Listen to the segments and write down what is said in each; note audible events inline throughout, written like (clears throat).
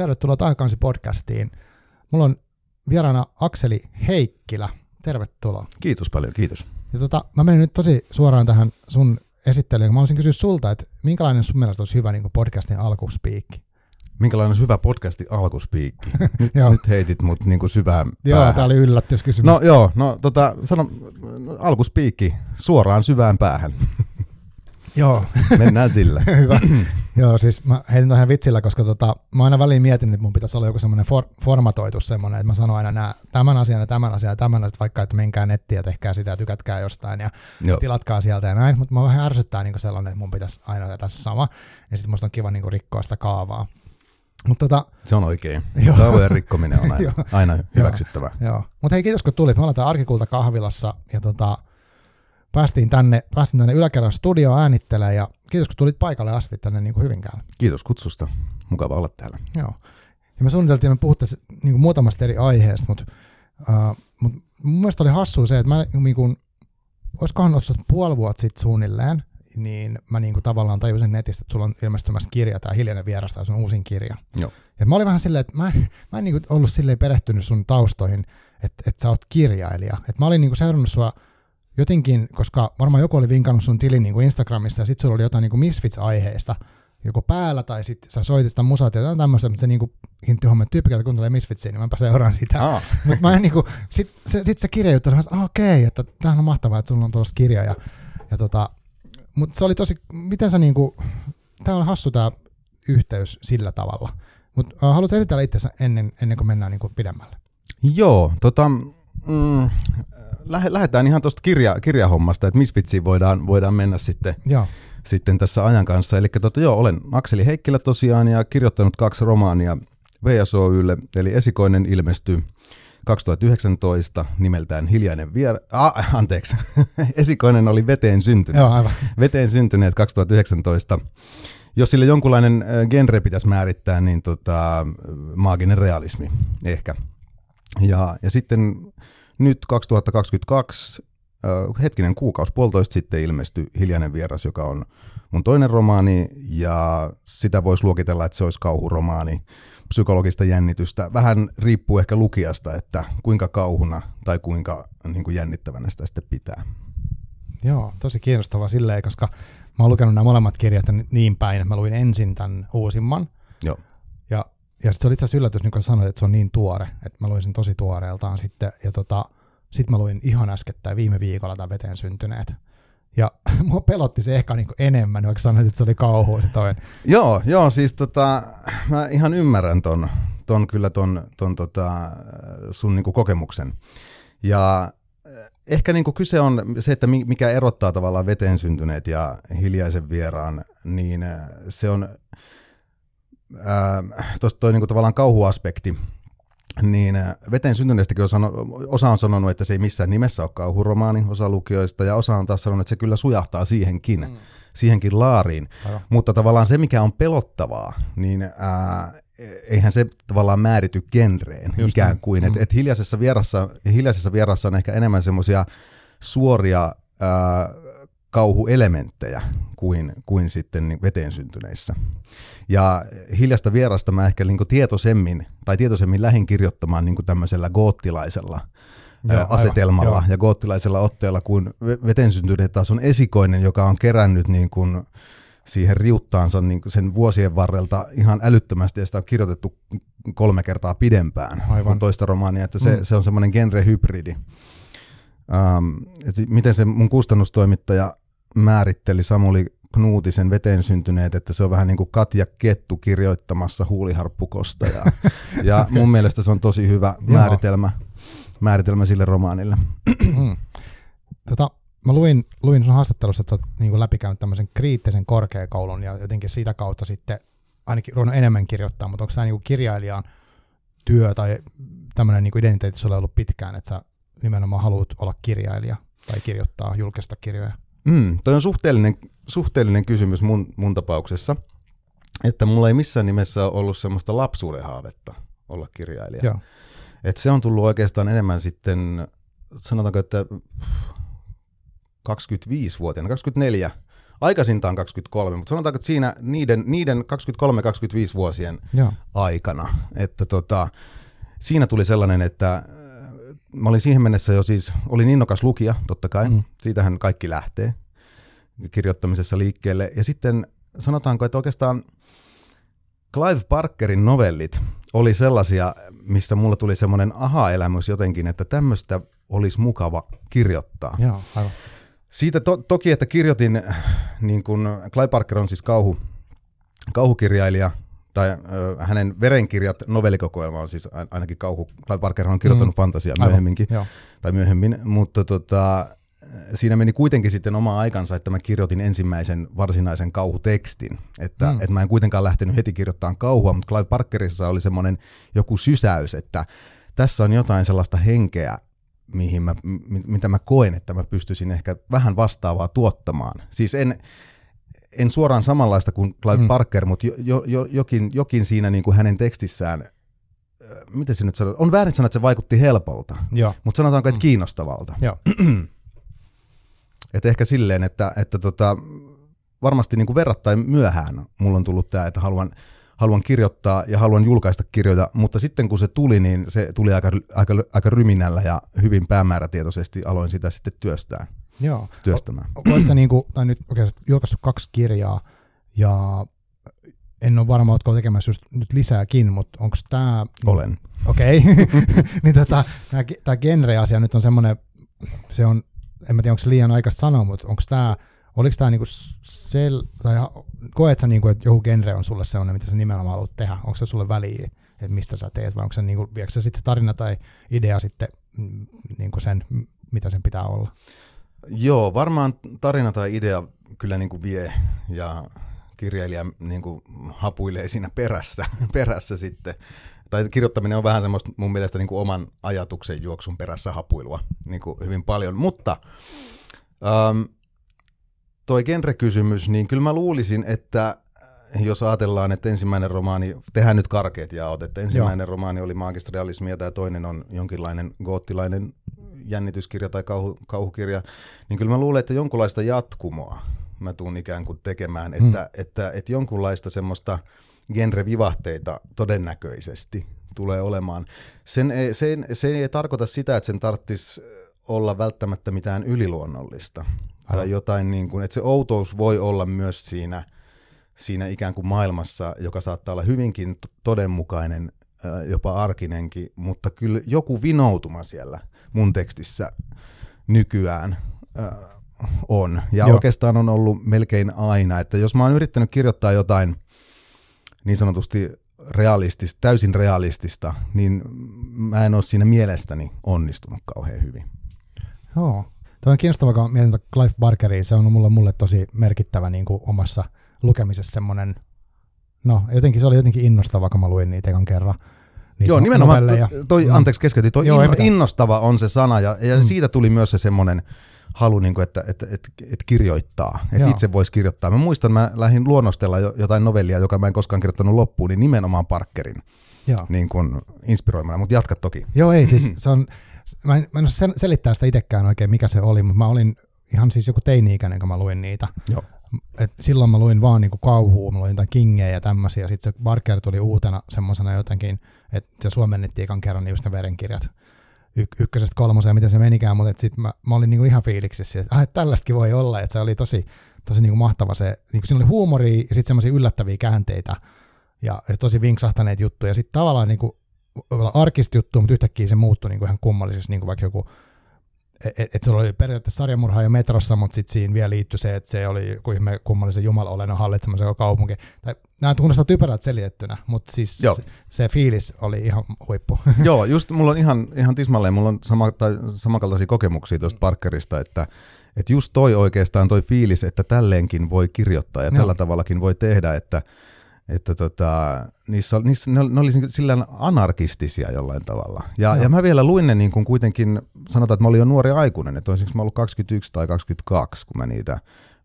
Tervetuloa Taikansi podcastiin. Mulla on vieraana Akseli Heikkilä. Tervetuloa. Kiitos paljon, kiitos. Ja tota, mä menin nyt tosi suoraan tähän sun esittelyyn. Mä olisin kysyä sulta, että minkälainen sun mielestä olisi hyvä niin podcastin alkuspiikki? Minkälainen syvä podcasti alkuspiikki? (laughs) Nyt, nyt heitit mut niinku syvään Joo, päähän. tää oli yllätyskysymys. No joo, no tota, sano no, alkuspiikki suoraan syvään päähän. Joo. (laughs) Mennään sillä. (laughs) Hyvä. (clears throat) Joo, siis mä heitin tähän vitsillä, koska tota, mä aina väliin mietin, että mun pitäisi olla joku semmoinen for, formatoitu semmoinen, että mä sanon aina nää, tämän asian ja tämän asian ja tämän asian, vaikka että menkää nettiin ja tehkää sitä ja tykätkää jostain ja Joo. tilatkaa sieltä ja näin, mutta mä vähän ärsyttää niin sellainen, että mun pitäisi aina tässä sama, ja sitten musta on kiva niin rikkoa sitä kaavaa. Mutta tota, Se on oikein. Joo. Kaavojen rikkominen on (laughs) Joo. aina, aina hyväksyttävää. Joo. Mutta hei, kiitos kun tulit. Me ollaan täällä Arkikulta kahvilassa ja tota, päästiin tänne, päästiin tänne yläkerran studioon äänittelemään ja kiitos kun tulit paikalle asti tänne niin kuin Hyvinkäälle. Kiitos kutsusta. Mukava olla täällä. Joo. Ja me suunniteltiin, että me puhuttaisiin niin kuin muutamasta eri aiheesta, mutta uh, mut mun mielestä oli hassua se, että mä niin kuin, olisikohan ollut puoli vuotta sitten suunnilleen, niin mä niin kuin tavallaan tajusin netistä, että sulla on ilmestymässä kirja, tämä Hiljainen vieras, tai sun uusin kirja. Joo. Ja mä olin vähän silleen, että mä, mä en niin kuin ollut silleen perehtynyt sun taustoihin, että, että sä oot kirjailija. Että mä olin niin kuin seurannut sua jotenkin, koska varmaan joku oli vinkannut sun tilin niin kuin Instagramissa, ja sit sulla oli jotain niin kuin Misfits-aiheista, joko päällä, tai sit sä soitit sitä musaa, tai jotain tämmöistä, mutta se niinku huomioon, että tyyppi, kun tulee Misfitsiin, niin mäpä seuraan sitä. Ah, Mutta mä en niinku, sit, se, sit se kirja juttu, että okei, että tämähän on mahtavaa, että sulla on tuossa kirja. Ja, ja tota, mutta se oli tosi, miten sä niinku, tää on hassu tää yhteys sillä tavalla. Mutta uh, haluatko esitellä itsensä ennen, ennen kuin mennään niinku pidemmälle? joo, tota, mm, lähe, lähdetään ihan tuosta kirja, kirjahommasta, että Misfitsiin voidaan, voidaan mennä sitten Joo, sitten tässä ajan kanssa. Eli tota, joo, olen Akseli Heikkilä tosiaan ja kirjoittanut kaksi romaania VSOYlle, eli esikoinen ilmestyi 2019 nimeltään Hiljainen vier... Ah, anteeksi, (laughs) esikoinen oli Veteen syntynyt. joo aivan. Veteen syntyneet 2019. Jos sille jonkunlainen äh, genre pitäisi määrittää, niin tota, maaginen realismi ehkä. Ja, ja sitten nyt 2022, äh, hetkinen kuukausi, puolitoista sitten ilmestyi Hiljainen vieras, joka on mun toinen romaani, ja sitä voisi luokitella, että se olisi kauhuromaani, psykologista jännitystä. Vähän riippuu ehkä lukijasta, että kuinka kauhuna tai kuinka niin kuin jännittävänä sitä sitten pitää. Joo, tosi kiinnostavaa silleen, koska mä oon lukenut nämä molemmat kirjat niin päin, että mä luin ensin tämän uusimman, Joo. Ja, ja sit se oli itse asiassa yllätys, niin kun sanoit, että se on niin tuore, että mä luin sen tosi tuoreeltaan sitten. Ja tota, sit mä luin ihan äskettäin viime viikolla tämän veteen syntyneet. Ja (laughs) mua pelotti se ehkä niin enemmän, vaikka sanoit, että se oli kauhu se toinen. Joo, joo, siis tota, mä ihan ymmärrän ton, ton kyllä ton, ton tota, sun niinku kokemuksen. Ja eh, ehkä niinku kyse on se, että mi- mikä erottaa tavallaan veteen syntyneet ja hiljaisen vieraan, niin eh, se on tuosta toi niinku tavallaan kauhuaspekti, niin äh, veteen syntyneestäkin on sano, osa on sanonut, että se ei missään nimessä ole kauhuromaani, osa lukijoista, ja osa on taas sanonut, että se kyllä sujahtaa siihenkin, mm. siihenkin laariin. Aivan. Mutta tavallaan se, mikä on pelottavaa, niin ää, eihän se tavallaan määrity genreen Just ikään näin. kuin. Mm. Et, et hiljaisessa, vierassa, hiljaisessa vierassa on ehkä enemmän semmoisia suoria ää, kauhuelementtejä kuin, kuin sitten niin veteen syntyneissä. Ja hiljasta vierasta mä ehkä niin tietoisemmin, tai tietoisemmin lähin kirjoittamaan niin tämmöisellä goottilaisella Joo, aivan, asetelmalla joo. ja goottilaisella otteella, kun ve- veteen syntyneet taas on esikoinen, joka on kerännyt niin kuin siihen riuttaansa niin kuin sen vuosien varrelta ihan älyttömästi, ja sitä on kirjoitettu kolme kertaa pidempään Aivan. kuin toista romaania, että se, Mm. mm. se on semmoinen genrehybridi. Um, miten se mun kustannustoimittaja määritteli Samuli Knuutisen veteen syntyneet, että se on vähän niin kuin Katja Kettu kirjoittamassa huuliharppukosta. Ja, (laughs) ja mun mielestä se on tosi hyvä määritelmä, määritelmä sille romaanille. Mm. Tota, mä luin, luin sun haastattelussa, että sä oot niin läpikäynyt tämmöisen kriittisen korkeakoulun ja jotenkin sitä kautta sitten ainakin ruvennut enemmän kirjoittaa, mutta onko tämä niin kirjailijan työ tai tämmöinen niin identiteetti sulla ollut pitkään, että sä nimenomaan haluat olla kirjailija tai kirjoittaa, julkaista kirjoja? Mm, toi on suhteellinen, suhteellinen kysymys mun, mun tapauksessa, että mulla ei missään nimessä ole ollut semmoista lapsuuden haavetta olla kirjailija. Joo. Et se on tullut oikeastaan enemmän sitten, sanotaanko, että 25-vuotiaana, 24 aikaisintaan 23, mutta sanotaanko, että siinä niiden, niiden 23-25 vuosien Joo. aikana, että tota, siinä tuli sellainen, että mä olin siihen mennessä jo siis, olin innokas lukija, totta kai, mm. siitähän kaikki lähtee kirjoittamisessa liikkeelle, ja sitten sanotaanko, että oikeastaan Clive Parkerin novellit oli sellaisia, missä mulla tuli semmoinen aha-elämys jotenkin, että tämmöistä olisi mukava kirjoittaa. Joo, aivan. Siitä to- toki, että kirjoitin, niin kun Clive Parker on siis kauhu, kauhukirjailija, tai ö, hänen verenkirjat, novellikokoelma on siis ainakin kauhu. Clive Parker on kirjoittanut mm. fantasiaa myöhemminkin, Aivan, tai myöhemmin, mutta tota, siinä meni kuitenkin sitten oma aikansa, että mä kirjoitin ensimmäisen varsinaisen kauhutekstin. Että, mm. että mä en kuitenkaan lähtenyt heti kirjoittamaan kauhua, mutta Clive Parkerissa oli semmoinen joku sysäys, että tässä on jotain sellaista henkeä, mihin mä, mitä mä koen, että mä pystyisin ehkä vähän vastaavaa tuottamaan. Siis en, en suoraan samanlaista kuin Clive mm. Parker, mutta jo, jo, jokin, jokin siinä niin kuin hänen tekstissään, miten se nyt sanoo, on väärin sanoa, että se vaikutti helpolta, Joo. mutta sanotaanko, että mm. kiinnostavalta. Joo. (clears throat) Et ehkä silleen, että, että tota, varmasti niin kuin verrattain myöhään mulla on tullut tämä, että haluan, haluan kirjoittaa ja haluan julkaista kirjoja, mutta sitten kun se tuli, niin se tuli aika, aika, aika ryminällä ja hyvin päämäärätietoisesti aloin sitä sitten työstää. Joo. työstämään. O, olet sä niin kuin, tai nyt oikeastaan julkaissut kaksi kirjaa ja en ole varma, oletko tekemässä just nyt lisääkin, mutta onko tämä... Olen. Okei. Okay. (laughs) niin tota, tämä genre-asia nyt on semmoinen, se on en mä tiedä, onko se liian aikaista sanoa, mutta onko tämä, oliko tämä niinku sel, tai koet sä niinku, että joku genre on sulle sellainen, mitä sä nimenomaan haluat tehdä? Onko se sulle väliä, että mistä sä teet, vai onko se niinku, viekö se sitten tarina tai idea sitten mm, niinku sen, mitä sen pitää olla? Joo, varmaan tarina tai idea kyllä niinku vie, ja kirjailija niinku hapuilee siinä perässä, (laughs) perässä sitten tai kirjoittaminen on vähän semmoista mun mielestä niin kuin oman ajatuksen juoksun perässä hapuilua niin kuin hyvin paljon, mutta ähm, toi genre-kysymys, niin kyllä mä luulisin, että jos ajatellaan, että ensimmäinen romaani, tehdään nyt karkeat jaot, että ensimmäinen Joo. romaani oli maagista realismia tai toinen on jonkinlainen goottilainen jännityskirja tai kauhu, kauhukirja, niin kyllä mä luulen, että jonkunlaista jatkumoa mä tuun ikään kuin tekemään, että, hmm. että, että, että jonkunlaista semmoista genrevivahteita todennäköisesti tulee olemaan. Sen ei, sen, se ei tarkoita sitä, että sen tarvitsisi olla välttämättä mitään yliluonnollista. Aivan. Tai jotain niin kuin, että se outous voi olla myös siinä, siinä ikään kuin maailmassa, joka saattaa olla hyvinkin todenmukainen, jopa arkinenkin, mutta kyllä joku vinoutuma siellä mun tekstissä nykyään on. Ja Joo. oikeastaan on ollut melkein aina, että jos mä oon yrittänyt kirjoittaa jotain – niin sanotusti realistista, täysin realistista, niin mä en ole siinä mielestäni onnistunut kauhean hyvin. Joo. Tuo on kiinnostavaa, kun mietin Clive Barkeria, se on mulle, mulle tosi merkittävä niin kuin omassa lukemisessa semmoinen, no jotenkin se oli jotenkin innostava, kun mä luin niitä ekan kerran. Niitä Joo, nimenomaan, toi, mm. anteeksi keskeytin, toi Joo, inno, innostava on se sana, ja, ja mm. siitä tuli myös se semmoinen, halu, niin kuin, että, että, että, että kirjoittaa, että Joo. itse voisi kirjoittaa. Mä muistan, mä lähdin luonnostella jotain novellia, joka mä en koskaan kirjoittanut loppuun, niin nimenomaan Parkerin Joo. Niin kuin inspiroimana, mutta jatka toki. Joo, ei siis, (clears throat) se on, mä en, mä en selittää sitä itsekään oikein, mikä se oli, mutta mä olin ihan siis joku teini-ikäinen, kun mä luin niitä. Joo. Et silloin mä luin vaan niinku kauhua, mä luin jotain kingejä ja tämmöisiä, sitten se Barker tuli uutena semmoisena jotenkin, että se suomennettiin ekan kerran niin just ne verenkirjat y- ykkösestä kolmoseen, miten se menikään, mutta sitten mä, mä olin niinku ihan fiiliksissä, että, ah, että tällaistakin voi olla, että se oli tosi, tosi niinku mahtava se, niinku siinä oli huumoria ja sitten semmoisia yllättäviä käänteitä ja, ja tosi vinksahtaneet juttuja. Ja sitten tavallaan niinku, arkista juttu, mutta yhtäkkiä se muuttui niinku ihan kummallisessa, niinku vaikka joku että et, et se oli periaatteessa sarjamurha jo metrossa, mutta sitten siinä vielä liittyi se, että se oli joku ihme kummallisen jumalolennon hallitsemassa kaupunki. Tai, nämä kuulostaa typerältä selitettynä, mutta siis se, se, fiilis oli ihan huippu. (laughs) Joo, just mulla on ihan, ihan tismalleen, mulla on sama, tai samankaltaisia kokemuksia tuosta Parkerista, että että just toi oikeastaan toi fiilis, että tälleenkin voi kirjoittaa ja Joo. tällä tavallakin voi tehdä, että että tota, niissä, niissä, ne, ne oli sillä anarkistisia jollain tavalla. Ja, ja mä vielä luin ne niin kuin kuitenkin, sanotaan, että mä olin jo nuori aikuinen, että olisinko mä ollut 21 tai 22, kun mä niitä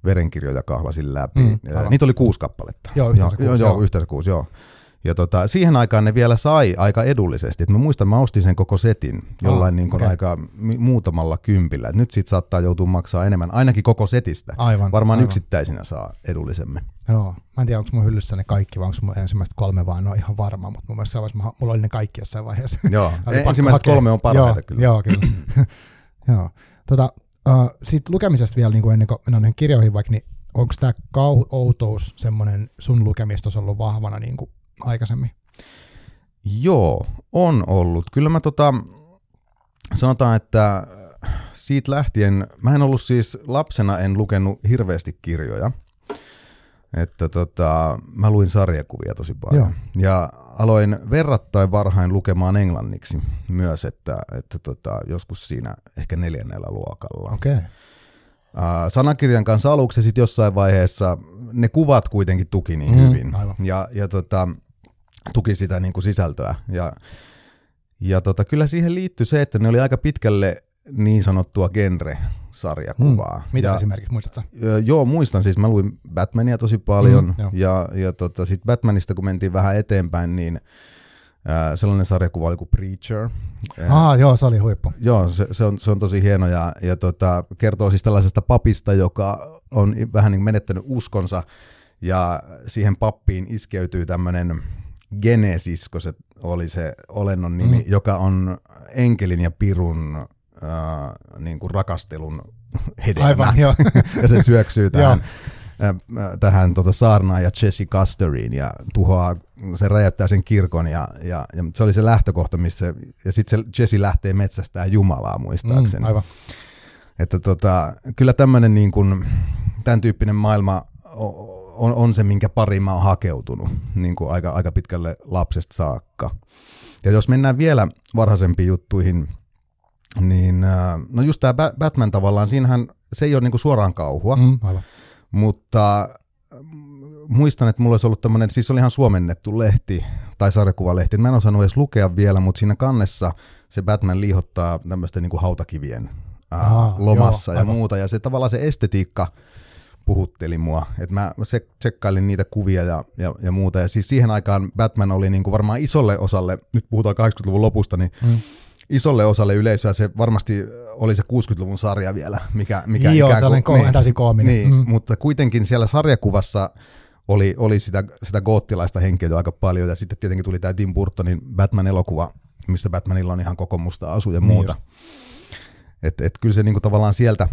verenkirjoja kahlasin läpi. Mm, niitä oli kuusi kappaletta. Joo, yhteensä kuusi. Joo, joo, yhteensä kuusi, joo. Ja tota, siihen aikaan ne vielä sai aika edullisesti. Et mä muistan, mä ostin sen koko setin jollain Ah, niin kuin okei. aika muutamalla kympillä. Et nyt sit saattaa joutua maksaa enemmän, ainakin koko setistä. Aivan. Varmaan aivan. yksittäisinä saa edullisemmin. Joo. Mä en tiedä, onko mun hyllyssä ne kaikki, vai onko mun ensimmäiset kolme vaan, ole ihan varma, mutta mun mielestä mä- mulla oli ne kaikki jossain vaiheessa. (laughs) Joo, (laughs) ensimmäiset hakea. kolme on parhaita joo, kyllä. Joo, kyllä. (clears throat) (laughs) joo. Tota, uh, Sitten lukemisesta vielä niin kuin ennen kuin mennään kirjoihin vaikka, niin onko tämä kauhu-outous semmoinen sun lukemistossa ollut vahvana niin kuin aikaisemmin? Joo, on ollut. Kyllä mä tota, sanotaan, että siitä lähtien, mä en ollut siis lapsena, en lukenut hirveästi kirjoja. Että tota, mä luin sarjakuvia tosi paljon. Joo. Ja aloin verrattain varhain lukemaan englanniksi myös, että, että tota, joskus siinä ehkä neljännellä luokalla. Okei. Okay. Uh, sanakirjan kanssa aluksi sitten jossain vaiheessa ne kuvat kuitenkin tuki niin Mm, hyvin. aivan. Ja, ja tota, tuki sitä niin kuin sisältöä. Ja, ja tota, kyllä siihen liittyy se, että ne oli aika pitkälle niin sanottua genre-sarjakuvaa. Mitä ja, esimerkiksi, muistatko? Joo, muistan siis, mä luin Batmania tosi paljon, Mm, mm, joo. ja, ja tota, sitten Batmanista kun mentiin vähän eteenpäin, niin ää, sellainen sarjakuva oli kuin Preacher. Ah, joo, se oli huippu. Joo, se, se, on, se on tosi hieno ja, ja tota, kertoo siis tällaisesta papista, joka on vähän niin menettänyt uskonsa ja siihen pappiin iskeytyy tämmöinen Genesis, kun se oli se olennon nimi, Mm. joka on enkelin ja pirun äh, niin kuin rakastelun hedelmä. Aivan, joo. (laughs) ja se syöksyy (laughs) tähän, äh, tähän tota saarnaan ja Jesse Custeriin ja tuhoaa, se räjäyttää sen kirkon ja, ja, ja se oli se lähtökohta, missä, ja sitten se Jesse lähtee metsästään Jumalaa muistaakseni. Mm, aivan. Että tota, kyllä tämmöinen niin kuin, tämän tyyppinen maailma on, on se, minkä pariin mä oon hakeutunut niin kuin aika, aika pitkälle lapsesta saakka. Ja jos mennään vielä varhaisempiin juttuihin, niin äh, no just tämä Batman tavallaan, siinähän se ei ole niin kuin suoraan kauhua, Mm, aivan. mutta mm, muistan, että mulla olisi ollut tämmöinen, siis oli ihan suomennettu lehti tai sarjakuvalehti. Mä en osannut edes lukea vielä, mutta siinä kannessa se Batman liihottaa tämmöistä niin kuin hautakivien ää, Aa, lomassa joo, ja aivan. muuta. Ja se tavallaan se estetiikka puhutteli mua. että mä se, tsekkailin niitä kuvia ja, ja, ja muuta. Ja siis siihen aikaan Batman oli niin kuin varmaan isolle osalle, nyt puhutaan 80-luvun lopusta, niin Mm. isolle osalle yleisöä se varmasti oli se 60-luvun sarja vielä, mikä, mikä Joo, ikään sellainen ko- täysin koominen. Niin, Mm. mutta kuitenkin siellä sarjakuvassa oli, oli sitä, sitä goottilaista henkeä jo aika paljon, ja sitten tietenkin tuli tämä Tim Burtonin Batman-elokuva, missä Batmanilla on ihan koko musta asu ja Niin muuta. Et, et kyllä se niinku tavallaan sieltä,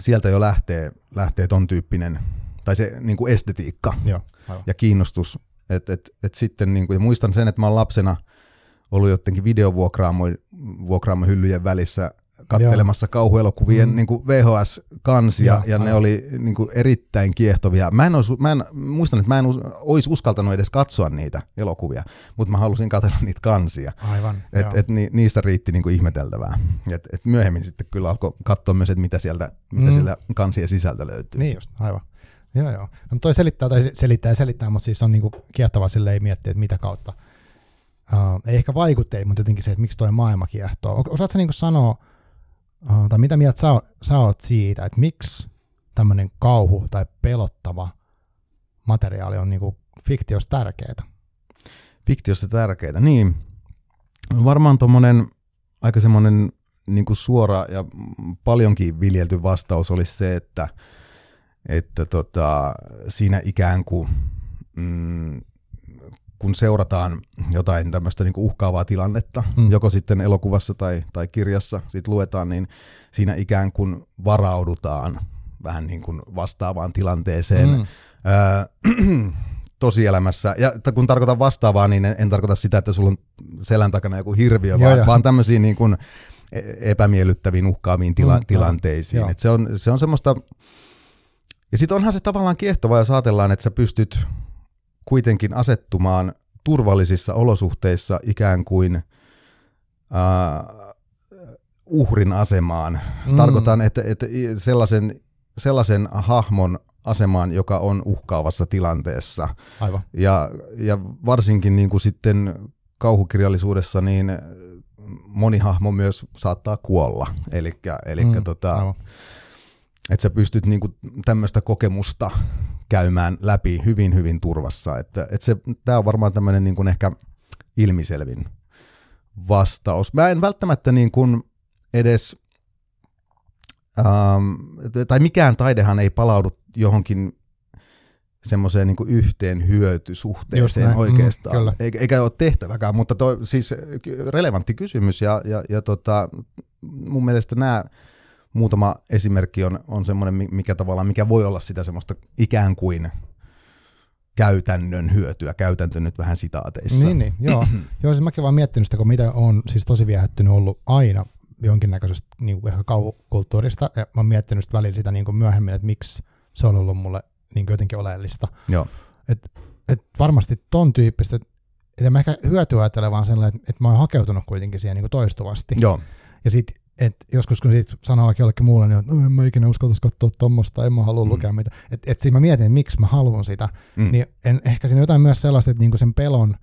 sieltä jo lähtee, lähtee ton tyyppinen, tai se niinku estetiikka Joo, aivan. ja kiinnostus. Et, et, et sitten niinku, ja muistan sen, että mä oon lapsena ollut jotenkin videovuokraamo hyllyjen välissä kattelemassa kauhuelokuvien Mm. niin VHS-kansia, Joo, ja ne aivan. oli niin kuin erittäin kiehtovia. Mä en, ois, mä en muistan, että mä en olisi uskaltanut edes katsoa niitä elokuvia, mutta mä halusin katsella niitä kansia. Aivan, Et, et ni, niistä riitti niin kuin ihmeteltävää. Et, et myöhemmin sitten kyllä alkoi katsoa myös, että mitä sieltä, mitä Mm. sieltä kansien sisältä löytyy. Niin just, aivan. Joo, joo. No toi selittää, tai se- selittää ja selittää, mutta siis on niinku kiehtovaa silleen miettiä, että mitä kautta. Uh, ei ehkä vaikutteet, mutta jotenkin se, että miksi toi maailma kiehtoo. Osaatko niinku sanoa, tai mitä mieltä sä, sä oot siitä, että miksi tämmöinen kauhu tai pelottava materiaali on niinku fiktiossa tärkeää? fiktiosta tärkeitä. Niin, varmaan tuommoinen aika semmoinen niin kuin suora ja paljonkin viljelty vastaus olisi se, että, että tota, siinä ikään kuin mm, kun seurataan jotain tämmöistä niin uhkaavaa tilannetta, Mm. joko sitten elokuvassa tai, tai kirjassa sit luetaan, niin siinä ikään kuin varaudutaan vähän niin kuin vastaavaan tilanteeseen. Mm. Öö, (clears throat) tosielämässä, ja kun tarkoitan vastaavaa, niin en, en tarkoita sitä, että sulla on selän takana joku hirviö, Joo, vaan, joo. vaan tämmöisiin niin kuin e- epämiellyttäviin, uhkaaviin tila- mm, tilanteisiin. joo. Et se, on, se on semmoista, ja sitten onhan se tavallaan kiehtovaa, jos ajatellaan, että sä pystyt kuitenkin asettumaan turvallisissa olosuhteissa ikään kuin uh, uhrin asemaan. Mm. Tarkoitan, että, että sellaisen, sellaisen hahmon asemaan, joka on uhkaavassa tilanteessa. Aivan. Ja, ja varsinkin niin kuin sitten kauhukirjallisuudessa, niin moni hahmo myös saattaa kuolla. Elikkä, elikkä Mm, tota, aivan. että sä pystyt niin kuin tämmöistä kokemusta käymään läpi hyvin, hyvin turvassa. Että, että se, tämä on varmaan tämmöinen niin kuin ehkä ilmiselvin vastaus. Mä en välttämättä niin kuin edes, ähm, tai mikään taidehan ei palaudu johonkin semmoiseen niin yhteen hyötysuhteeseen oikeastaan, mm, eikä, eikä ole tehtäväkään, mutta toi, siis relevantti kysymys ja, ja, ja tota, mun mielestä nämä muutama esimerkki on, on semmoinen, mikä tavallaan, mikä voi olla sitä semmoista ikään kuin käytännön hyötyä, käytäntö nyt vähän sitaateissa. Niin, niin joo. (clears throat) joo, siis mäkin vaan miettinyt sitä, kun mitä on siis tosi viehättynyt ollut aina jonkinnäköisestä niin kuin ehkä kauhukulttuurista, ja mä oon miettinyt sitä välillä sitä niin kuin myöhemmin, että miksi se on ollut mulle niin kuin jotenkin oleellista. Joo. Et, et varmasti ton tyyppistä, että mä ehkä hyötyä ajattelen vaan sellainen, että, että mä oon hakeutunut kuitenkin siihen niin kuin toistuvasti. Joo. Ja sitten et joskus kun siitä sanoo jollekin muulle, niin että no, en mä ikinä uskaltaisi katsoa tuommoista, en mä halua mm. lukea mitä. Että et siinä mä mietin, miksi mä haluan sitä. Mm. Niin en, ehkä siinä jotain myös sellaista, että niinku sen pelon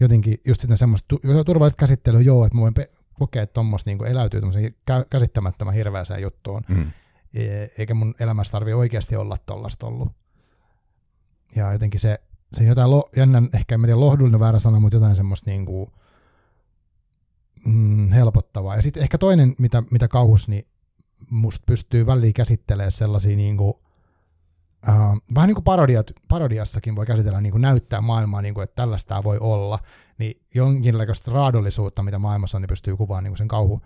jotenkin just sitten semmoista turvallista käsittelyä, joo, että mä voin pe- kokea, että tuommoista niinku eläytyy tämmöiseen kä- käsittämättömän hirveäseen juttuun. Mm. E- eikä mun elämässä tarvi oikeasti olla tollasta ollut. Ja jotenkin se, se jotain lo, jännän, ehkä en tiedä lohdullinen väärä sana, mutta jotain semmoista niinku, mm, helpottavaa. Ja sitten ehkä toinen, mitä, mitä kauhus, niin musta pystyy väliin käsittelemään sellaisia niin kuin, Uh, vähän niin kuin parodiat, parodiassakin voi käsitellä niin kuin näyttää maailmaa, niin kuin, että tällaista voi olla, niin jonkinlaista raadollisuutta, mitä maailmassa on, niin pystyy kuvaamaan niin kuin sen kauhu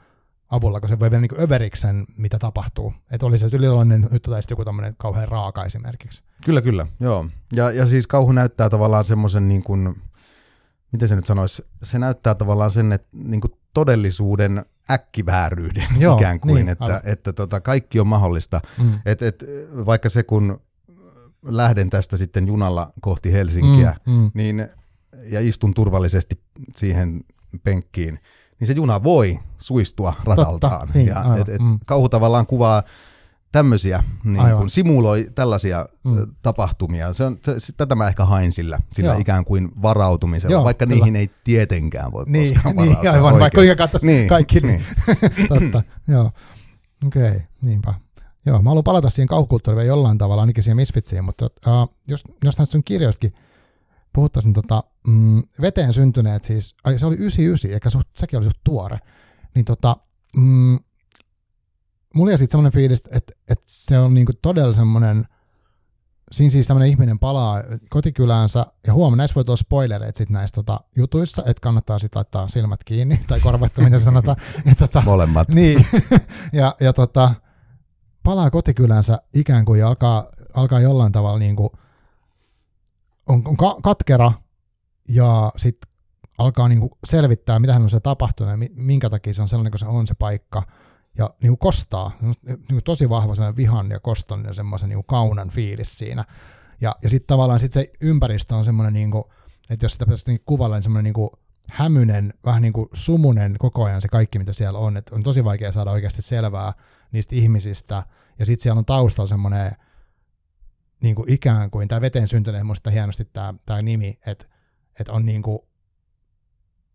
avulla, kun se voi vielä niin överiksen, mitä tapahtuu. Että oli se yliloinen nyt tai joku tämmöinen kauhean raaka esimerkiksi. Kyllä, kyllä, joo. Ja, ja siis kauhu näyttää tavallaan semmoisen niin kuin, miten se nyt sanoisi, se näyttää tavallaan sen, että niin kuin todellisuuden äkkivääryyden Joo, ikään kuin, niin, että, että tota, kaikki on mahdollista. Mm. Et, et, vaikka se, kun lähden tästä sitten junalla kohti Helsinkiä, mm, mm. niin, ja istun turvallisesti siihen penkkiin, niin se juna voi suistua radaltaan. Totta, niin, ja, et, et, mm. Kauhu tavallaan kuvaa tämmöisiä, niin kun simuloi tällaisia mm. tapahtumia. Se on, se, tätä mä ehkä hain sillä, sillä ikään kuin varautumisella, Joo, vaikka kyllä. niihin ei tietenkään voi niin, koskaan (laughs) niin, varautua. Aivan, oikein. vaikka kuinka katsoisi niin, kaikki. Niin. (laughs) Totta, joo. Okei, okay, niinpä. Joo, mä haluan palata siihen kauhukulttuuriin jollain tavalla, ainakin siihen Misfitsiin, mutta uh, jos, jos näistä sun kirjoistakin puhuttaisiin tota, mm, veteen syntyneet, siis, ai se oli 99, eikä suht, sekin oli suht tuore, niin tota, mm, mulla jäi sitten semmoinen fiilis, että, että se on niinku todella semmoinen, siinä siis tämmöinen ihminen palaa kotikyläänsä, ja huomenna näissä voi tulla spoilereita sitten näissä tota, jutuissa, että kannattaa sitten laittaa silmät kiinni, tai korvat, mitä sanotaan. (laughs) Ja, tota, Molemmat. (laughs) Niin, ja, ja tota, palaa kotikylänsä ikään kuin ja alkaa, alkaa jollain tavalla niin kuin, on, on ka- katkera, ja sitten alkaa niin kuin selvittää, mitä hän on se tapahtunut ja minkä takia se on sellainen, kun se on se paikka – ja niin kuin kostaa, niin kuin tosi vahva sellainen vihan ja koston ja semmoisen niin kaunan fiilis siinä. Ja, ja sitten tavallaan sit se ympäristö on semmoinen, niin kuin, että jos sitä pitäisi niin kuvailla, niin semmoinen niin kuin hämynen, vähän niin kuin sumunen koko ajan se kaikki, mitä siellä on. että on tosi vaikea saada oikeasti selvää niistä ihmisistä. Ja sitten siellä on taustalla semmoinen niin kuin ikään kuin, tämä veteen syntyneet, muista hienosti tämä, tämä nimi, että, että on niin kuin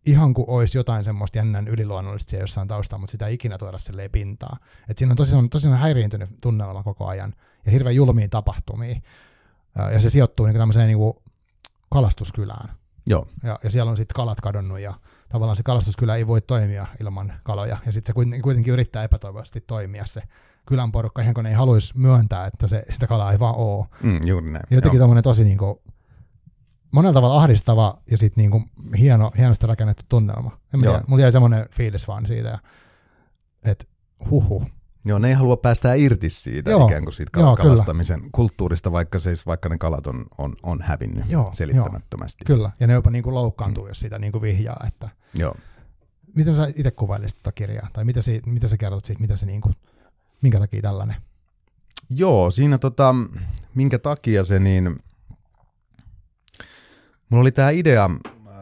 ihan kuin olisi jotain semmoista jännän yliluonnollista siellä jossain taustalla, mutta sitä ei ikinä tuoda silleen pintaa. Et siinä on tosi, tosi häiriintynyt tunnelma koko ajan ja hirveän julmiin tapahtumia. Ja se sijoittuu niin tämmöiseen niin kalastuskylään. Joo. Ja, ja siellä on sitten kalat kadonnut ja tavallaan se kalastuskylä ei voi toimia ilman kaloja. Ja sitten se kuitenkin yrittää epätoivoisesti toimia se kylän porukka, ihan kun ne ei haluaisi myöntää, että se, sitä kalaa ei vaan ole. Mm, juuri näin. Jotenkin tämmöinen tosi niin kuin, monella tavalla ahdistava ja sitten niinku hieno, hienosti rakennettu tunnelma. En tiedä, mulla jäi semmoinen fiilis vaan siitä, että huhu. Joo, ne ei halua päästää irti siitä joo, ikään kuin siitä joo, kalastamisen kyllä. kulttuurista, vaikka, siis, vaikka ne kalat on, on, on hävinnyt joo, selittämättömästi. Joo, kyllä, ja ne jopa niin kuin loukkaantuu, mm. jos sitä niin kuin vihjaa. Että... Joo. Miten sä itse kuvailisit tätä kirjaa? Tai mitä, si, mitä sä kerrot siitä, mitä se niin kuin, minkä takia tällainen? Joo, siinä tota, minkä takia se niin, Mulla oli tämä idea äh,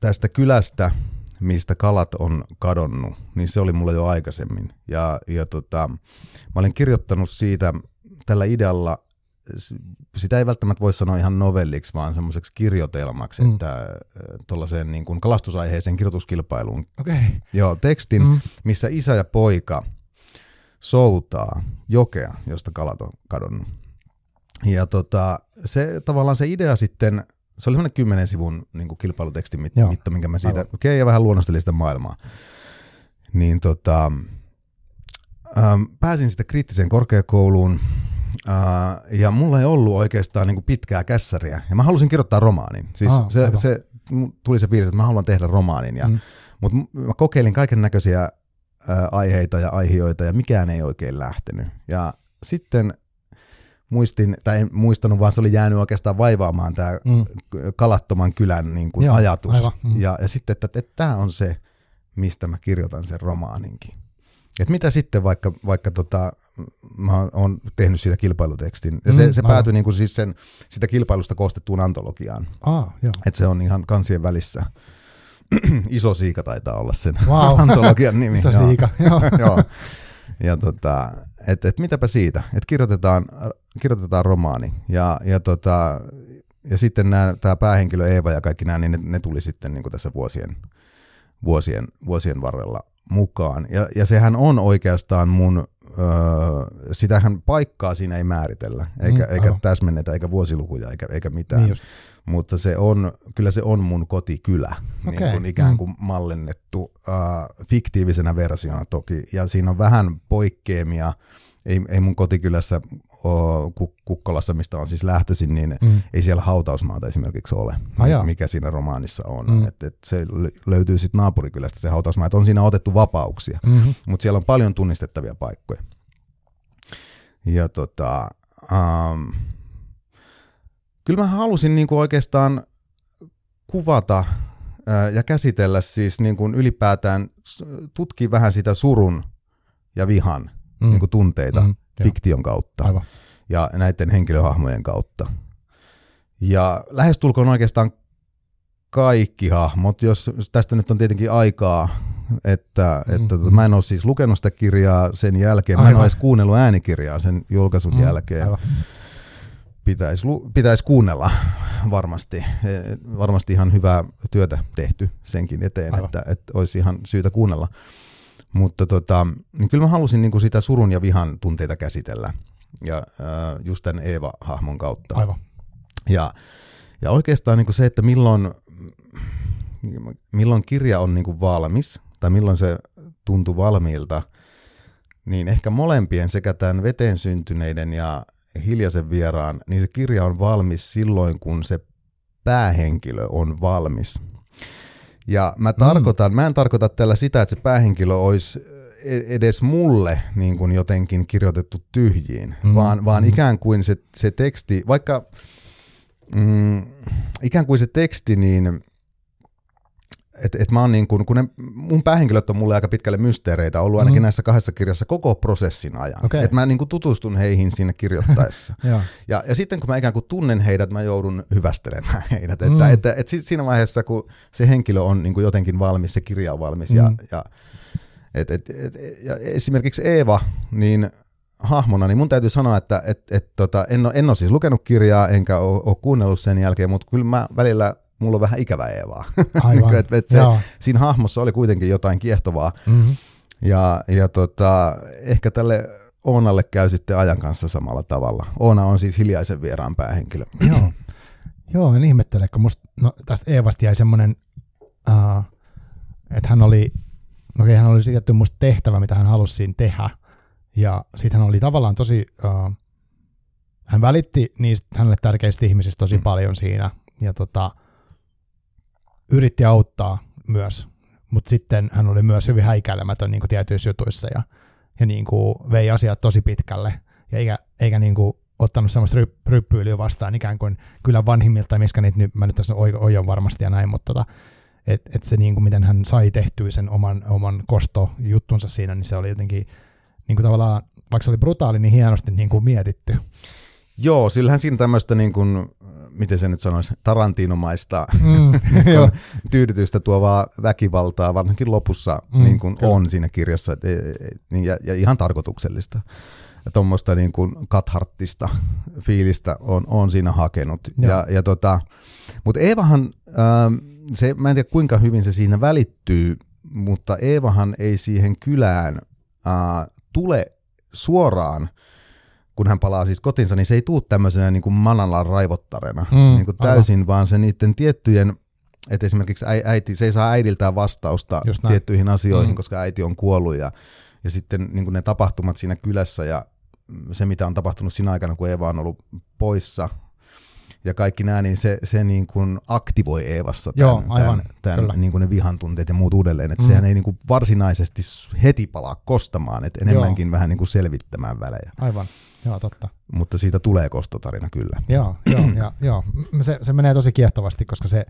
tästä kylästä, mistä kalat on kadonnut, niin se oli mulla jo aikaisemmin. Ja, ja tota, mä olin kirjoittanut siitä tällä idealla, sitä ei välttämättä voi sanoa ihan novelliksi, vaan semmoiseksi kirjoitelmaksi, mm. että äh, tuollaiseen niin kuin kalastusaiheeseen kirjoituskilpailuun. Okay. Joo, tekstin, mm. missä isä ja poika soutaa jokea, josta kalat on kadonnut. ja tota, se tavallaan se idea sitten, se oli semmoinen kymmenen sivun niin kuin kilpailutekstin mit, mitta, minkä mä siitä, okei, okay, ja vähän luonnostelin sitä maailmaa. Niin tota, ähm, pääsin sitten kriittiseen korkeakouluun, äh, ja mulla ei ollut oikeastaan niin kuin pitkää kässäriä, ja mä halusin kirjoittaa romaanin. Siis ah, se, se, tuli se fiilis, että mä haluan tehdä romaanin, ja, mm. mutta mä kokeilin kaiken näköisiä äh, aiheita ja aihioita, ja mikään ei oikein lähtenyt. Ja sitten muistin, tai en muistanut, vaan se oli jäänyt oikeastaan vaivaamaan tämä mm. kalattoman kylän niin kuin Joo, ajatus. Mm. Ja, ja sitten, että, että, että tämä on se, mistä mä kirjoitan sen romaaninkin. Et mitä sitten, vaikka, vaikka tota, mä oon tehnyt siitä kilpailutekstin. Ja se, mm, se päätyi niin kuin siis sen, sitä kilpailusta koostettuun antologiaan. Ah, joo. Et se on ihan kansien välissä. (clears throat) Iso siika taitaa olla sen wow. (laughs) antologian nimi. Iso siika, joo. (laughs) joo. Ja tota, et, et mitäpä siitä, että kirjoitetaan, kirjoitetaan romaani. Ja, ja, tota, ja sitten tämä päähenkilö Eeva ja kaikki nämä, niin ne, ne tuli sitten niin tässä vuosien, vuosien, vuosien varrella mukaan. Ja, ja sehän on oikeastaan mun, öö, sitähän paikkaa siinä ei määritellä, eikä, mm, eikä täsmennetä, eikä vuosilukuja, eikä, eikä mitään. Niin Mutta se on, kyllä se on mun kotikylä, okay. niin kuin ikään kuin mm. mallinnettu äh, fiktiivisenä versiona toki. Ja siinä on vähän poikkeamia, ei, ei mun kotikylässä Kukkolassa, mistä on siis lähtöisin, niin mm. ei siellä hautausmaata esimerkiksi ole, Aja. mikä siinä romaanissa on. Mm. Et, et se löytyy sitten naapurikylästä se hautausmaa, että on siinä otettu vapauksia, mm-hmm. mutta siellä on paljon tunnistettavia paikkoja. Ja tota, um, kyllä mä halusin niinku oikeastaan kuvata ja käsitellä siis niinku ylipäätään, tutkia vähän sitä surun ja vihan mm. niinku tunteita mm fiktion kautta Aivan. ja näiden henkilöhahmojen kautta. Ja lähestulkoon oikeastaan kaikki hahmot, jos tästä nyt on tietenkin aikaa, että, mm-hmm. että tota, mä en ole siis lukenut sitä kirjaa sen jälkeen, Aivan. mä en ole edes kuunnellut äänikirjaa sen julkaisun mm, jälkeen. Aivan. Pitäisi, pitäisi kuunnella varmasti. E, varmasti ihan hyvää työtä tehty senkin eteen, että, että olisi ihan syytä kuunnella. Mutta tota, niin kyllä mä halusin niin kuin sitä surun ja vihan tunteita käsitellä. Ja äh, just tämän Eeva-hahmon kautta. Aivan. Ja, ja oikeastaan niin kuin se, että milloin, milloin kirja on niin kuin valmis, tai milloin se tuntuu valmiilta, niin ehkä molempien sekä tämän veteen syntyneiden ja hiljaisen vieraan, niin se kirja on valmis silloin, kun se päähenkilö on valmis. Ja mä, tarkoitan, mm. mä en tarkoita tällä sitä, että se päähenkilö olisi e- edes mulle niin kuin jotenkin kirjoitettu tyhjiin, mm. vaan, vaan mm. ikään kuin se, se teksti, vaikka mm, ikään kuin se teksti, niin et, et mä oon niin kun, kun ne, mun päähenkilöt on mulle aika pitkälle mysteereitä ollut ainakin mm. näissä kahdessa kirjassa koko prosessin ajan. Okay. Että mä niin tutustun heihin siinä kirjoittaessa. (laughs) ja, ja sitten kun mä ikään kuin tunnen heidät, mä joudun hyvästelemään (laughs) heidät. Mm. Että, että, että siinä vaiheessa, kun se henkilö on niin jotenkin valmis, se kirja on valmis. Mm. Ja, ja, et, et, et, ja esimerkiksi Eeva, niin hahmona, niin mun täytyy sanoa, että et, et, tota, en, ole, en ole siis lukenut kirjaa, enkä ole, ole kuunnellut sen jälkeen, mutta kyllä mä välillä mulla on vähän ikävä Eevaa. Aivan. (laughs) et, et se, siinä hahmossa oli kuitenkin jotain kiehtovaa. Mm-hmm. Ja, ja tota, ehkä tälle Oonalle käy sitten ajan kanssa samalla tavalla. Oona on siis hiljaisen vieraan päähenkilö. (clears throat) Joo, Joo en ihmettele, kun musta, no, tästä Eevasta jäi semmoinen, uh, että hän oli, no okei, hän oli tietty musta tehtävä, mitä hän halusi siinä tehdä. Ja sitten hän oli tavallaan tosi, uh, hän välitti niistä hänelle tärkeistä ihmisistä tosi mm. paljon siinä. Ja tota, yritti auttaa myös, mutta sitten hän oli myös hyvin häikäilemätön niin kuin tietyissä jutuissa ja, ja niin kuin vei asiat tosi pitkälle, ja eikä, eikä niin kuin ottanut semmoista ryp, ryppyyliä vastaan ikään kuin kyllä vanhimmilta, miskä niitä nyt, mä nyt tässä ojon varmasti ja näin, mutta tota, että et se niin kuin miten hän sai tehtyä sen oman, oman kostojuttunsa siinä, niin se oli jotenkin niin kuin tavallaan, vaikka se oli brutaali, niin hienosti niin kuin mietitty. Joo, sillähän siinä tämmöistä niin kuin, miten se nyt sanoisi, tarantinomaista mm, (laughs) niin tyydytystä tuovaa väkivaltaa, varsinkin lopussa mm, niin kuin on siinä kirjassa, et, niin, ja, ja ihan tarkoituksellista. Ja tuommoista niin kuin katharttista fiilistä on, on siinä hakenut. Ja, ja tota, mutta Eevahan, ähm, se, mä en tiedä kuinka hyvin se siinä välittyy, mutta Eevahan ei siihen kylään äh, tule suoraan kun hän palaa siis kotinsa, niin se ei tule tämmöisenä niin kuin manalla raivottarena. Mm, niin kuin aivan. täysin, vaan se niiden tiettyjen, että esimerkiksi äi- äiti, se ei saa äidiltään vastausta tiettyihin asioihin, Mm. koska äiti on kuollut ja, ja sitten niin kuin ne tapahtumat siinä kylässä ja se, mitä on tapahtunut siinä aikana, kun Eeva on ollut poissa ja kaikki nämä, niin se, se niin kuin aktivoi Eevassa Joo, tämän, aivan, tämän, tämän niin kuin ne vihan tunteet ja muut uudelleen, että Mm. sehän ei niin kuin varsinaisesti heti palaa kostamaan, että enemmänkin vähän niin kuin selvittämään välejä, Aivan, joo totta. mutta siitä tulee kostotarina kyllä. Joo, joo, ja, joo. Se, se menee tosi kiehtovasti, koska se,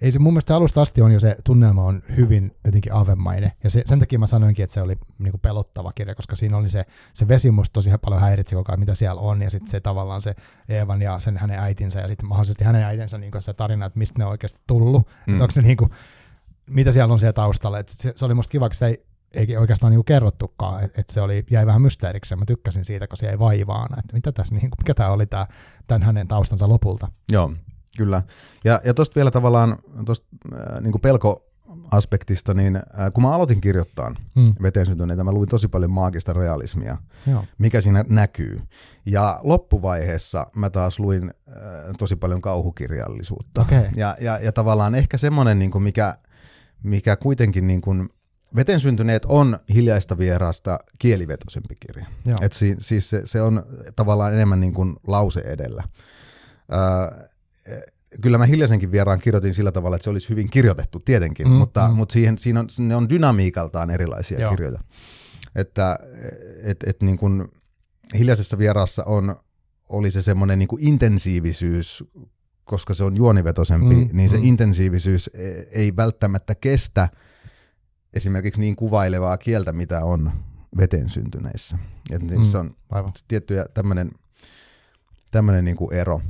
ei se mun mielestä alusta asti on jo se tunnelma on hyvin jotenkin avemainen. Ja se, sen takia mä sanoinkin, että se oli niinku pelottava kirja, koska siinä oli se, se vesi musta tosi paljon häiritsi koko ajan, mitä siellä on. Ja sitten se tavallaan se Eevan ja sen hänen äitinsä ja sitten mahdollisesti hänen äitinsä niinku se tarina, että mistä ne on oikeasti tullut. Mm. Että onko se niinku, mitä siellä on siellä taustalla. Et se, se, oli musta kiva, kun sitä ei, ei oikeastaan niinku kerrottukaan, että et se oli, jäi vähän mysteeriksi mä tykkäsin siitä, kun se jäi vaivaan, että mitä tässä, niinku, mikä tämä oli tää, tämän hänen taustansa lopulta. Joo, kyllä. Ja, ja tuosta vielä tavallaan tosta, äh, niin pelkoaspektista, niin äh, kun mä aloitin kirjoittaa Mm. veteen syntyneitä, mä luin tosi paljon maagista realismia, Joo. mikä siinä näkyy. Ja loppuvaiheessa mä taas luin äh, tosi paljon kauhukirjallisuutta. Okei. Ja, ja, ja tavallaan ehkä semmoinen, niin kuin mikä, mikä kuitenkin niin kuin, Veteen syntyneet on hiljaista vierasta kielivetoisempi kirja. Joo. Et si, siis se, se on tavallaan enemmän niin kuin lause edellä. Öö, kyllä mä hiljaisenkin vieraan kirjoitin sillä tavalla, että se olisi hyvin kirjoitettu tietenkin, Mm, mutta, mm. mutta siihen, siinä on, ne on dynamiikaltaan erilaisia Joo. Kirjoja. Että et, et niin kuin hiljaisessa vieraassa on, oli se semmoinen niin kuin intensiivisyys, koska se on juonivetoisempi, Mm, niin se mm. mm. intensiivisyys e- ei välttämättä kestä esimerkiksi niin kuvailevaa kieltä, mitä on veteen syntyneissä. Et Mm. niissä on Aivan. tiettyjä tämmöinen tämmönen niinku ero.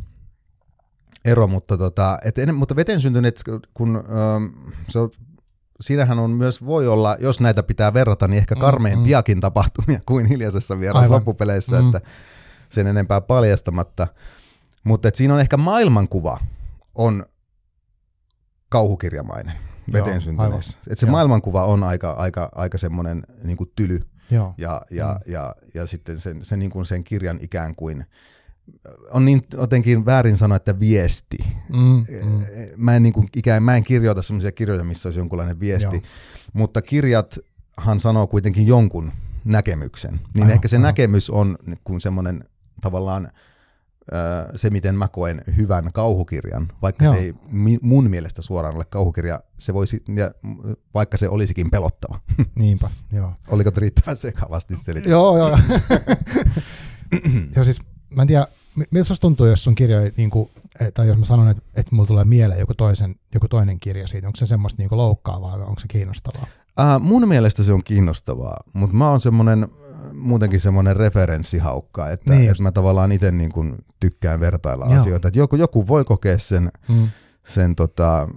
ero mutta, tota, et ennen, mutta veteen syntyneet, kun ähm, se on, siinähän on myös, voi olla, jos näitä pitää verrata, niin ehkä Mm, karmeimpiakin tapahtumia (laughs) kuin hiljaisessa Aivan. loppupeleissä, Mm. että sen enempää paljastamatta. Mutta siinä on ehkä maailmankuva on kauhukirjamainen veteen aivan. Et se Joo. maailmankuva on aika, aika, aika semmoinen niin tyly Joo. ja, ja, Mm. ja, ja sitten sen, sen, niin kuin sen kirjan ikään kuin, on niin jotenkin väärin sanoa, että viesti. Mm, mm. Mä en, niin kuin, ikään, mä en kirjoita sellaisia kirjoja, missä olisi jonkunlainen viesti, Joo. mutta kirjathan sanoo kuitenkin jonkun näkemyksen. Niin Aivan, ehkä se aivan. näkemys on niin kuin semmoinen tavallaan se, miten mä koen hyvän kauhukirjan, vaikka Joo. se ei mun mielestä suoraan ole kauhukirja, se voisi, ja, vaikka se olisikin pelottava. (laughs) Niinpä, joo. Oliko riittävän sekavasti selitetty? Joo, joo. (laughs) joo. siis mä en tiedä, mi- miltä susta tuntuu, jos sun kirjoja, niin kuin, tai jos mä sanon, että, että mulla tulee mieleen joku, toisen, joku toinen kirja siitä, onko se semmoista niin loukkaavaa vai onko se kiinnostavaa? Äh, mun mielestä se on kiinnostavaa, mutta mä oon semmoinen muutenkin semmoinen referenssihaukka, että, Niin. että mä tavallaan itse niin kuin tykkään vertailla Joo. asioita. Että joku, joku voi kokea sen, Mm. sen tota,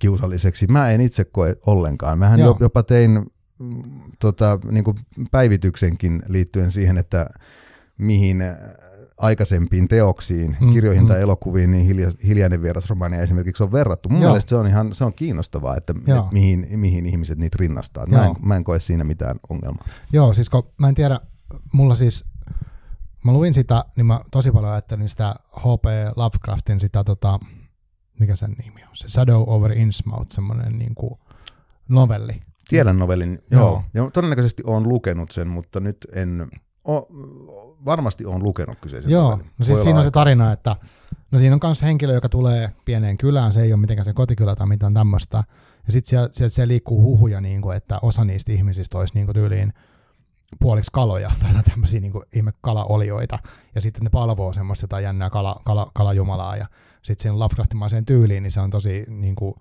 kiusalliseksi. Mä en itse koe ollenkaan. Mähän Joo. jo, jopa tein mm, tota, niin kuin päivityksenkin liittyen siihen, että mihin aikaisempiin teoksiin, Mm, kirjoihin mm. tai elokuviin, niin hilja, hiljainen vierasromaania esimerkiksi on verrattu. Mun Joo. mielestä se on ihan se on kiinnostavaa, että et mihin, mihin ihmiset niitä rinnastaa. Mä en, mä en koe siinä mitään ongelmaa. Joo, siis kun mä en tiedä, mulla siis, mä luin sitä, niin mä tosi paljon ajattelin sitä H.P. Lovecraftin sitä, tota, mikä sen nimi on, se Shadow over Innsmouth, semmoinen niin kuin novelli. Tiedän novellin, Joo. joo. Ja todennäköisesti olen lukenut sen, mutta nyt en... O, varmasti olen lukenut kyseisen Joo, novellin. no siis Voi siinä on se tarina, että no siinä on myös henkilö, joka tulee pieneen kylään, se ei ole mitenkään se kotikylä tai mitään tämmöistä, ja sitten siellä, siellä, siellä liikkuu huhuja, niin kuin, että osa niistä ihmisistä olisi niin kuin tyyliin puoliksi kaloja tai tämmöisiä niin ihme kalaolioita, ja sitten ne palvoo semmoista jotain jännää kala, kala, kalajumalaa, ja sitten siinä Lovecraftimaiseen tyyliin, niin se on tosi niin kuin,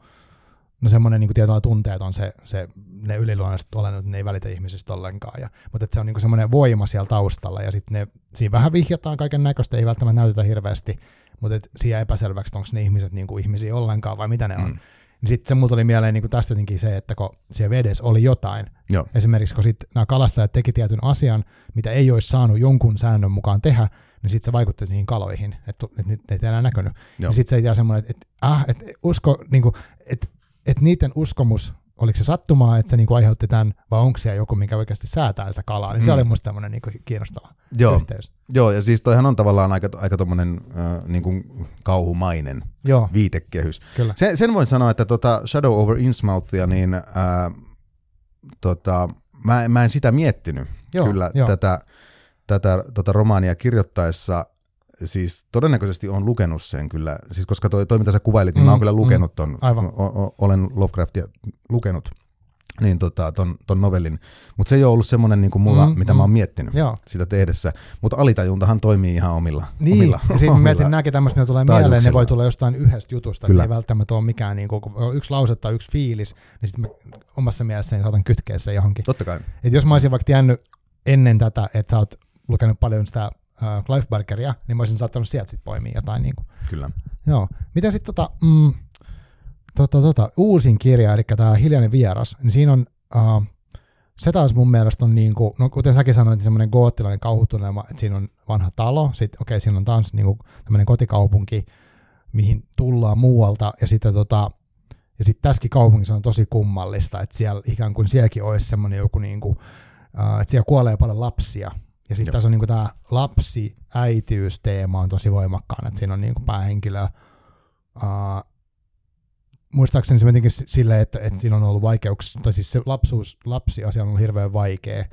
no semmoinen niin tietyllä tunteet on se, se ne yliluonnolliset olennot, ne ei välitä ihmisistä ollenkaan. Ja, mutta että se on niin semmoinen voima siellä taustalla ja sitten ne, siinä vähän vihjataan kaiken näköistä, ei välttämättä näytetä hirveästi, mutta et siihen epäselväksi, että onko ne ihmiset niin kuin ihmisiä ollenkaan vai mitä ne on. Mm. Niin sitten se mulla tuli mieleen niin kuin tästä jotenkin se, että kun siellä vedessä oli jotain, Joo. esimerkiksi kun sit nämä kalastajat teki tietyn asian, mitä ei olisi saanut jonkun säännön mukaan tehdä, niin sitten se vaikutti niihin kaloihin, että et niitä ei enää näkynyt. Joo. Ja sitten se jää semmoinen, että et, äh, et usko, niinku, että et niiden uskomus oliko se sattumaa, että se niinku aiheutti tämän, vai onko siellä joku, mikä oikeasti säätää sitä kalaa, niin se Mm. oli musta tämmöinen niinku kiinnostava Joo, yhteys. joo, ja siis toihan on tavallaan aika, aika tommonen äh, niin kuin kauhumainen Joo, viitekehys. kyllä. Sen, sen voin sanoa, että tota Shadow over Innsmouthia, niin ää, tota, mä, mä en sitä miettinyt Joo, kyllä joo. tätä, tätä tota romaania kirjoittaessa. Siis todennäköisesti on lukenut sen kyllä, siis koska toi, toi mitä sä kuvailit, niin Mm, mä oon kyllä mm, lukenut ton, aivan. o, o, olen Lovecraftia lukenut, niin tota, ton, ton novellin, mutta se ei ole ollut semmoinen niin kuin mulla, Mm, mitä mm. mä oon miettinyt Joo. sitä tehdessä, mutta alitajuntahan toimii ihan omilla, Niin, omilla, ja sitten mä mietin nämäkin tämmöistä, tulee mieleen, ne voi tulla jostain yhdestä jutusta, Kyllä. ei välttämättä ole mikään kun on yksi lause tai yksi fiilis, niin sitten omassa mielessäni saatan kytkeä sen johonkin. Totta kai, Et jos mä olisin vaikka tiennyt ennen tätä, että sä oot lukenut paljon sitä äh, Clive Barkeria, niin mä olisin saattanut sieltä sit poimia jotain. Niin kuin. kyllä. Joo. Miten sitten tota, mm, tota, tota, uusin kirja, eli tämä Hiljainen vieras, niin siinä on, uh, se taas mun mielestä on niin kuin, no kuten säkin sanoit, niin semmoinen goottilainen kauhutunnelma, että siinä on vanha talo, sitten okei, okay, siinä on taas niin kuin tämmöinen kotikaupunki, mihin tullaan muualta, ja sitten tota, ja sitten tässäkin kaupungissa on tosi kummallista, että siellä ikään kuin sielläkin olisi semmoinen joku, niin kuin, uh, että siellä kuolee paljon lapsia. Ja sitten tässä on niin tämä lapsi-äitiysteema on tosi voimakkaan, että siinä on niin kuin päähenkilö, uh, muistaakseni se jotenkin silleen, että, että siinä on ollut vaikeuksia, tai siis se lapsuus, lapsiasia on ollut hirveän vaikea,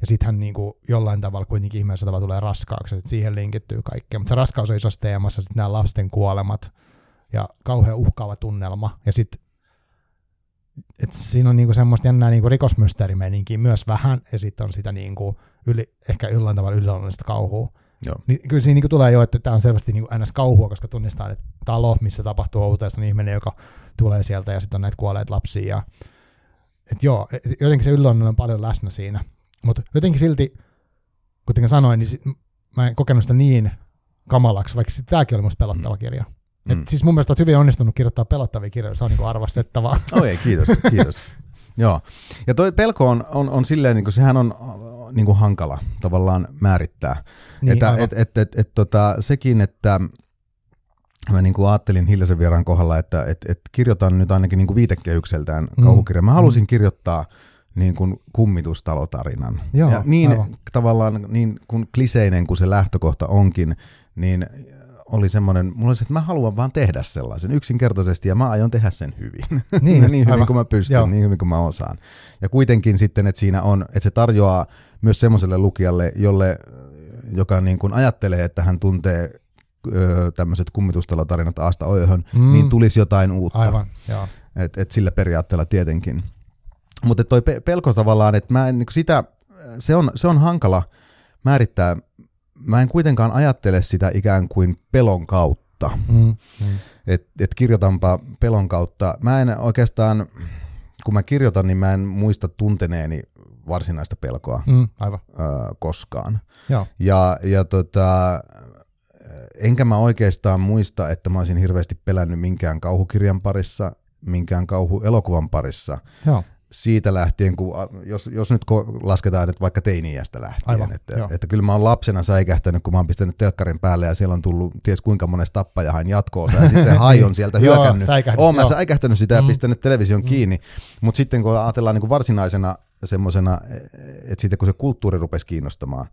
ja sitten hän niin kuin jollain tavalla kuitenkin ihmeellisellä tavalla tulee raskaaksi, että siihen linkittyy kaikkea. Mutta se raskaus on isossa teemassa, sitten nämä lasten kuolemat ja kauhean uhkaava tunnelma, ja sitten et siinä on niinku semmoista jännää niinku rikosmysteerimeininkiä myös vähän, ja sitten on sitä niinku yli, ehkä jollain tavalla yliluonnollista kauhua. Joo. Niin kyllä siinä niinku tulee jo, että tämä on selvästi niinku ns. kauhua, koska tunnistaa, että talo, missä tapahtuu outoista, on ihminen, joka tulee sieltä, ja sitten on näitä kuolleita lapsia. Ja, et joo, et jotenkin se yliluonnollinen on paljon läsnä siinä. Mutta jotenkin silti, kuten sanoin, niin sit, mä en kokenut sitä niin kamalaksi, vaikka tämäkin oli musta pelottava kirja. Et Mm. siis mun mielestä olet hyvin onnistunut kirjoittaa pelottavia kirjoja, se on niinku arvostettavaa. Oh ei, kiitos, kiitos. (laughs) Joo. Ja toi pelko on, on, on silleen, niin kuin, sehän on niin kuin hankala tavallaan määrittää. Niin, että, et, et, et, et, tota, sekin, että mä niin kuin ajattelin Hiljaisen vieraan kohdalla, että et, et kirjoitan nyt ainakin niin kuin viitekehykseltään Mm. kauhukirjan. Mä halusin Mm. kirjoittaa niin kuin kummitustalontarinan. Joo, ja niin aivan. tavallaan niin kuin kliseinen kuin se lähtökohta onkin, niin oli semmoinen, mulla oli se, että mä haluan vaan tehdä sellaisen yksinkertaisesti ja mä aion tehdä sen hyvin. (laughs) Niin, niin, (laughs) niin hyvin aivan. kuin mä pystyn, Joo. niin hyvin kuin mä osaan. Ja kuitenkin sitten, että siinä on, että se tarjoaa myös semmoiselle lukijalle, jolle, joka niin kuin ajattelee, että hän tuntee öö, tämmöiset kummitustalotarinat Asta Oihon, Mm. niin tulisi jotain uutta. Aivan, joo. Et, et sillä periaatteella tietenkin. Mutta toi pe- pelko tavallaan, että mä en, niin sitä, se on, se on hankala määrittää. Mä en kuitenkaan ajattele sitä ikään kuin pelon kautta. Mm. Mm. Että et kirjoitanpa pelon kautta. Mä en oikeastaan, kun mä kirjoitan, niin mä en muista tunteneeni varsinaista pelkoa Mm. Aivan, ö, koskaan. joo. Ja, ja tota, enkä mä oikeastaan muista, että mä olisin hirveästi pelännyt minkään kauhukirjan parissa, minkään kauhuelokuvan parissa. Joo, Siitä lähtien, kun, jos, jos nyt lasketaan, että vaikka teini-iästä lähtien, Aivan, että, joo. että kyllä mä oon lapsena säikähtänyt, kun mä oon pistänyt telkkarin päälle ja siellä on tullut ties kuinka monesta tappajahain jatkoosa ja sitten se (laughs) hai on sieltä Joo, hyökännyt. säikähdys, Oon mä joo. säikähtänyt sitä ja Mm. pistänyt television Mm. kiinni, mutta sitten kun ajatellaan niin kuin varsinaisena semmoisena, että sitten kun se kulttuuri rupesi kiinnostamaan,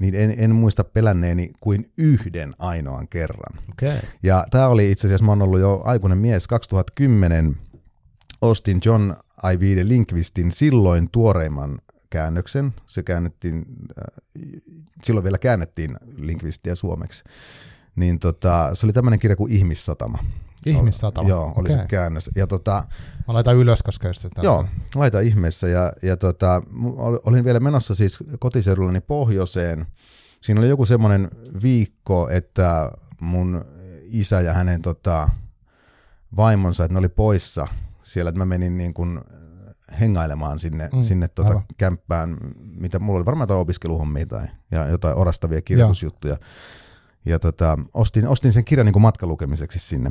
niin en, en muista pelänneeni kuin yhden ainoan kerran. Okay. Ja tämä oli itse asiassa, mä oon ollut jo aikuinen mies, 2010 ostin John Ajvide Linkvistin silloin tuoreimman käännöksen. Se käännettiin, äh, silloin vielä käännettiin Linkvistia suomeksi. Niin tota, se oli tämmöinen kirja kuin Ihmissatama. Ihmissatama. Joo, oli Okei. se käännös. Ja tota, Mä laitan ylös, koska sitä... Joo, laita ihmeessä. Ja, ja tota, olin vielä menossa siis kotiseudullani pohjoiseen. Siinä oli joku semmoinen viikko, että mun isä ja hänen tota, vaimonsa, että ne oli poissa siellä, että mä menin niin kuin hengailemaan sinne, Mm, sinne aivan. kämppään, mitä mulla oli varmaan jotain opiskeluhommia tai ja jotain orastavia kirjoitusjuttuja. Ja tota, ostin, ostin sen kirjan niin kuin matkalukemiseksi sinne.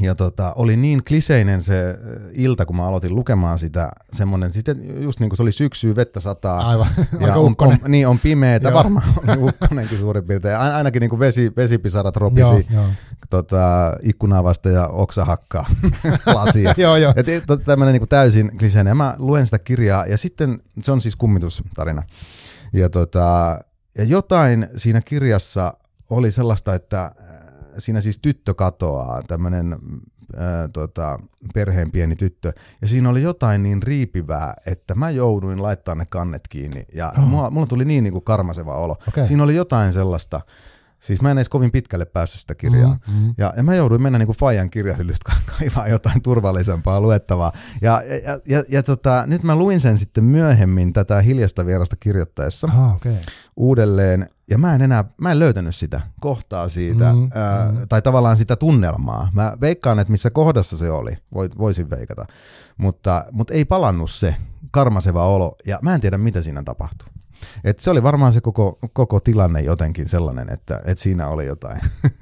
Ja tota, oli niin kliseinen se ilta, kun mä aloitin lukemaan sitä, semmoinen, sitten just niin kuin se oli syksy, vettä sataa. Aivan, ja on, on, niin, on pimeetä, varmaan on ukkonenkin suurin piirtein. Ainakin niin kuin vesi, vesipisarat ropisi joo, joo. Tota, ikkunaa vasta ja oksa hakkaa (laughs) lasia. joo, joo. Et, tämmöinen niin kuin täysin kliseinen. Ja mä luen sitä kirjaa, ja sitten se on siis kummitustarina. Ja, tota, ja jotain siinä kirjassa oli sellaista, että siinä siis tyttö katoaa, tämmöinen tota, perheen pieni tyttö, ja siinä oli jotain niin riipivää, että mä jouduin laittaa ne kannet kiinni, ja oh. mulla, mulla tuli niin, niin kuin karmaseva olo. Okay. Siinä oli jotain sellaista, Siis mä en edes kovin pitkälle päässyt sitä kirjaa. Mm-hmm. Ja, ja mä jouduin mennä niin kuin Fajan kirjahyllystä kaivaa jotain turvallisempaa luettavaa. Ja, ja, ja, ja tota, nyt mä luin sen sitten myöhemmin tätä hiljasta vierasta kirjoittaessa ah, okay. uudelleen. Ja mä en enää, mä en löytänyt sitä kohtaa siitä, mm, ää, mm. tai tavallaan sitä tunnelmaa. Mä veikkaan, että missä kohdassa se oli, voisin veikata. Mutta, mutta ei palannut se karmaseva olo, ja mä en tiedä, mitä siinä tapahtuu. Et se oli varmaan se koko, koko tilanne jotenkin sellainen, että, että siinä oli jotain,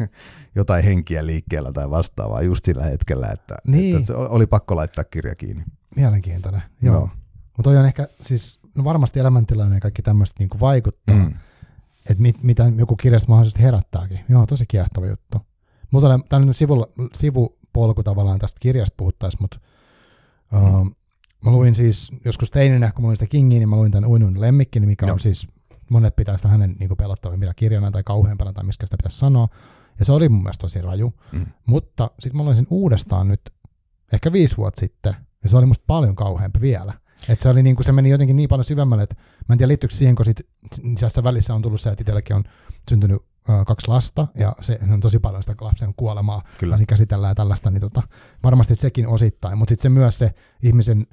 (laughs) jotain henkiä liikkeellä tai vastaavaa just sillä hetkellä, että, niin. että se oli pakko laittaa kirja kiinni. Mielenkiintoinen, joo. joo. Mutta on ehkä, siis no varmasti elämäntilanne ja kaikki tämmöistä niinku vaikuttaa, mm. Että mit, mitä joku kirjasta mahdollisesti herättääkin. Joo, tosi kiehtova juttu. Mutta tämä on sivulla, sivupolku tavallaan tästä kirjasta puhuttaisiin, mutta mm. uh, Mä luin siis joskus teininä, kun mä luin sitä Kingiä, niin mä luin tämän Uinun lemmikki, mikä Joo. on siis, monet pitää sitä hänen niin pelottavimmilla kirjana tai kauheampana tai miskä sitä pitäisi sanoa. Ja se oli mun mielestä tosi raju. Mm. Mutta sitten mä luin sen uudestaan nyt ehkä viisi vuotta sitten, ja se oli musta paljon kauheampi vielä. Et se, oli niin kuin, se meni jotenkin niin paljon syvemmälle, että mä en tiedä liittyykö siihen, kun sit, tässä välissä on tullut se, että itselläkin on syntynyt kaksi lasta, ja se on tosi paljon sitä lapsen kuolemaa, Kyllä. käsitellään tällaista, niin tota, varmasti sekin osittain, mutta sitten se myös se ihmisen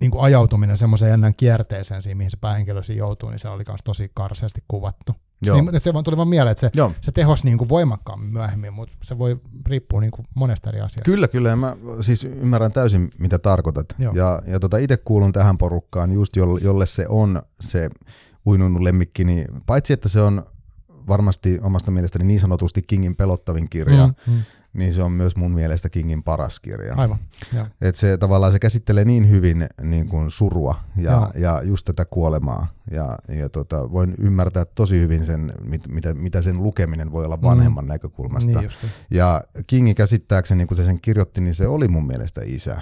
niin kuin ajautuminen semmoiseen jännän kierteeseen siinä, mihin se päähenkilö siinä joutuu, niin se oli myös tosi karseasti kuvattu. Joo. Niin, se vaan tuli vaan mieleen, että se, Joo. se tehos niin kuin voimakkaammin myöhemmin, mutta se voi riippua niin kuin monesta eri asiasta. Kyllä, kyllä. Ja mä siis ymmärrän täysin, mitä tarkoitat. Joo. Ja, ja tota, itse kuulun tähän porukkaan, just jolle, jolle se on se uinunut lemmikki, niin paitsi että se on varmasti omasta mielestäni niin sanotusti Kingin pelottavin kirja, mm, mm niin se on myös mun mielestä Kingin paras kirja. Aivan, Et se tavallaan se käsittelee niin hyvin niin kuin surua ja, ja just tätä kuolemaa. Ja, ja tota, voin ymmärtää tosi hyvin sen, mit, mitä, mitä sen lukeminen voi olla mm. vanhemman mm. näkökulmasta. Niin ja Kingi käsittääkseni, kun se sen kirjoitti, niin se oli mun mielestä isä.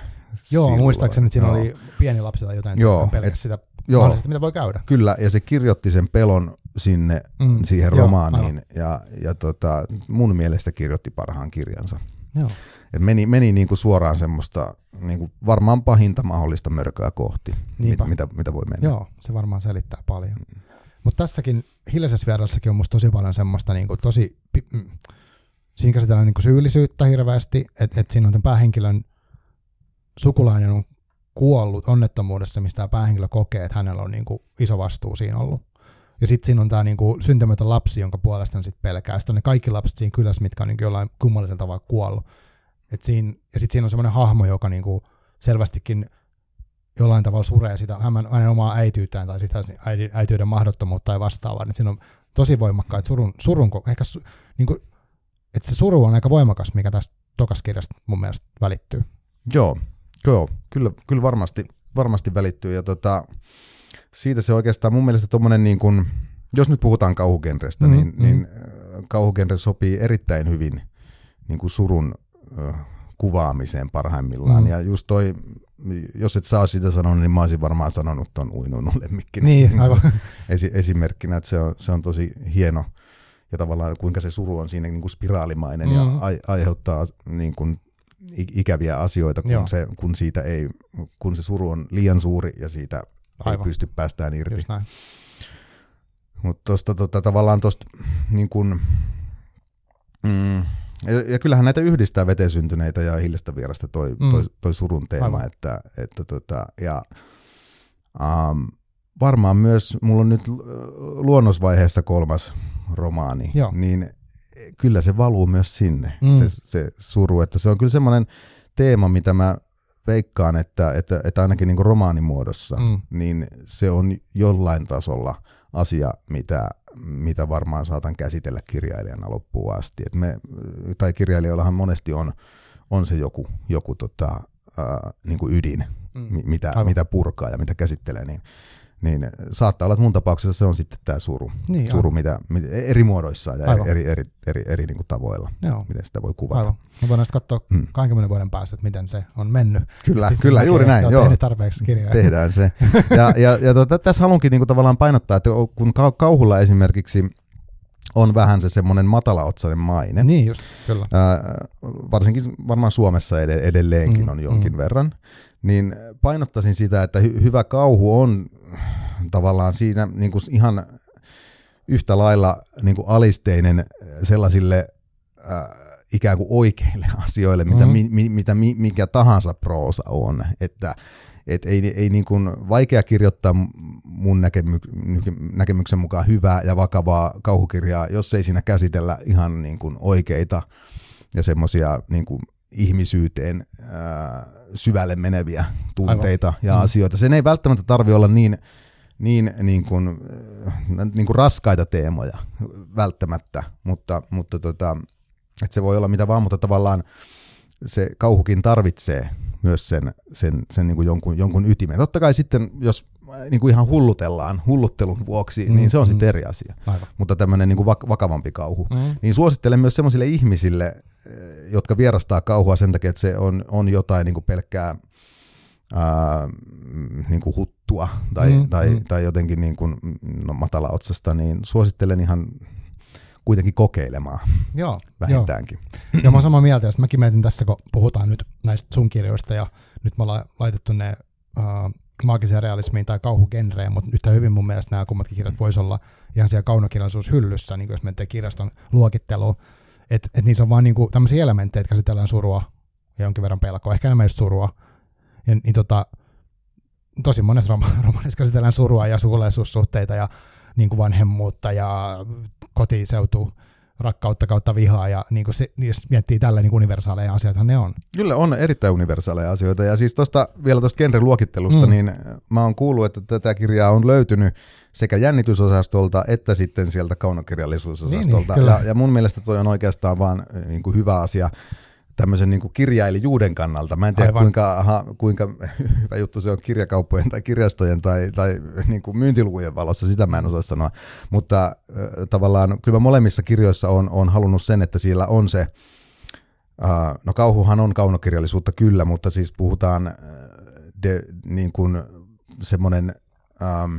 Joo, silloin. muistaakseni, että siinä Joo. oli pieni lapsi tai jotain, Joo, et, sitä Joo, mitä voi käydä. Kyllä, ja se kirjoitti sen pelon sinne mm, siihen joo, romaaniin, aivan. ja, ja tota, mun mielestä kirjoitti parhaan kirjansa. Joo. Et meni meni niinku suoraan semmoista niinku varmaan pahinta mahdollista mörköä kohti, mit, mitä, mitä voi mennä. Joo, se varmaan selittää paljon. Mm. Mutta tässäkin hiljaisessa vierassakin on musta tosi paljon semmoista niinku tosi, mm, siinä käsitellään niinku syyllisyyttä hirveästi, että et siinä on tämän päähenkilön sukulainen on kuollut onnettomuudessa, mistä tämä päähenkilö kokee, että hänellä on niin kuin iso vastuu siinä ollut. Ja sitten siinä on tämä niin kuin syntymätön lapsi, jonka puolesta hän sitten pelkää. Sitten on ne kaikki lapset siinä kylässä, mitkä on niin jollain kummallisella tavalla kuollut. Et siinä, ja sitten siinä on semmoinen hahmo, joka niin kuin selvästikin jollain tavalla suree sitä hänen, hänen omaa äityytään tai sitä äityyden mahdottomuutta tai vastaavaa. Et siinä on tosi voimakkaat surun, surun ehkä niin kuin, että se suru on aika voimakas, mikä tästä tokaskirjasta mun mielestä välittyy. Joo, Joo, kyllä, kyllä varmasti, varmasti välittyy. Ja tota, siitä se oikeastaan mun mielestä tuommoinen, niin kun, jos nyt puhutaan kauhugenrestä, mm, niin, mm. niin äh, kauhugenre sopii erittäin hyvin niin kuin surun äh, kuvaamiseen parhaimmillaan. Mm. Ja just toi, jos et saa sitä sanoa, niin mä olisin varmaan sanonut ton uinun lemmikki. Niin, aivan. (laughs) Esi- esimerkkinä, että se on, se on tosi hieno ja tavallaan kuinka se suru on siinä niin kuin spiraalimainen mm. ja ai- aiheuttaa niin kuin ikäviä asioita, kun, se, kun, siitä ei, kun se suru on liian suuri ja siitä Aivan. ei pysty päästään irti. Mutta tuosta tota, tavallaan tuosta niin kun, mm, ja, ja kyllähän näitä yhdistää veteen syntyneitä ja hiljasta vierasta toi, mm. toi, toi surun teema, Aivan. että, että tota, ja um, varmaan myös, mulla on nyt luonnosvaiheessa kolmas romaani, Joo. niin kyllä se valuu myös sinne, mm. se, se suru. Että se on kyllä semmoinen teema, mitä mä veikkaan, että, että, että ainakin niin romaanimuodossa, Mm. niin se on jollain tasolla asia, mitä, mitä varmaan saatan käsitellä kirjailijana loppuun asti. Et me, tai kirjailijoillahan monesti on, on se joku, joku tota, ää, niin kuin ydin, Mm. mi- mitä, Aivan. mitä purkaa ja mitä käsittelee, niin, niin saattaa olla, että mun tapauksessa se on sitten tämä suru, Niin, suru mitä, mitä, eri muodoissa ja Aivan. eri, eri, eri, eri, niin kuin tavoilla, Joo, miten sitä voi kuvata. aivan. Me voidaan sitten katsoa Mm. 20 vuoden päästä, että miten se on mennyt. Kyllä, Sitten kyllä juuri näin. Joo. tarpeeksi kirjoja. Tehdään se. Ja, ja, ja tota, tässä haluankin niinku tavallaan painottaa, että kun kau- kauhulla esimerkiksi on vähän se semmoinen matalaotsainen maine, Niin just, kyllä. ää, varsinkin varmaan Suomessa ed- edelleenkin Mm, on jonkin mm. verran, niin painottaisin sitä, että hy- hyvä kauhu on tavallaan siinä niin kuin ihan yhtä lailla niin kuin alisteinen sellaisille äh, ikään kuin oikeille (laughs) asioille, mitä, Mm. mi, mi, mitä mi, mikä tahansa proosa on. Että et ei, ei niin kuin vaikea kirjoittaa mun näkemy, näkemyksen mukaan hyvää ja vakavaa kauhukirjaa, jos ei siinä käsitellä ihan niin kuin oikeita ja semmoisia niin ihmisyyteen ää, syvälle meneviä tunteita Aivan. ja Mm. asioita. Sen ei välttämättä tarvi olla niin, niin, niin, kuin, äh, niin kuin raskaita teemoja välttämättä, mutta, mutta tota, että se voi olla mitä vaan, mutta tavallaan se kauhukin tarvitsee myös sen, sen, sen niin kuin jonkun, jonkun ytimen. Totta kai sitten, jos niin kuin ihan hullutellaan hulluttelun vuoksi, Mm, mm, niin se on mm. sitten eri asia. Aivan. Mutta tämmöinen niin kuin vak- vakavampi kauhu. Mm. Niin suosittelen myös sellaisille ihmisille, eh, jotka vierastaa kauhua sen takia, että se on, on jotain niin kuin pelkkää ää, mm, niin kuin huttua tai, Mm, mm, tai, mm. mm. tai jotenkin niin kuin, no, matalaotsasta, niin suosittelen ihan kuitenkin kokeilemaan Joo, joo. vähintäänkin. Ja mä oon samaa mieltä, ja mäkin mietin tässä, kun puhutaan nyt näistä sun kirjoista, ja nyt me ollaan laitettu ne uh, maagiseen realismiin tai kauhugenreen, mutta yhtä hyvin mun mielestä nämä kummatkin kirjat voisi olla ihan siellä kaunokirjallisuushyllyssä, niin jos menee kirjaston luokitteluun, että et niissä on vaan niinku tämmöisiä elementtejä, että käsitellään surua ja jonkin verran pelkoa, ehkä enemmän just surua. Ja, niin tota, tosi monessa roma- (laughs) romaanissa käsitellään surua ja sukuleisuussuhteita ja niin kuin vanhemmuutta ja kotiseutu rakkautta kautta vihaa, ja niin kuin se, jos miettii tällä niin universaaleja asioita, ne on. Kyllä on erittäin universaaleja asioita. Ja siis tosta, vielä tuosta genreluokittelusta, Mm. niin mä oon kuullut, että tätä kirjaa on löytynyt sekä jännitysosastolta että sitten sieltä kaunokirjallisuusosastolta. Niin, niin, kyllä. ja, ja mun mielestä toi on oikeastaan vaan eh, niin kuin hyvä asia tämmöisen niin kuin kirjailijuuden kannalta. Mä en tiedä, Aivan. kuinka, aha, kuinka (laughs) hyvä juttu se on kirjakauppojen tai kirjastojen tai, tai niin kuin myyntilukujen valossa, sitä mä en osaa sanoa. Mutta äh, tavallaan kyllä mä molemmissa kirjoissa on, on halunnut sen, että siellä on se, äh, no kauhuhan on kaunokirjallisuutta kyllä, mutta siis puhutaan äh, de, niin kuin semmoinen ähm,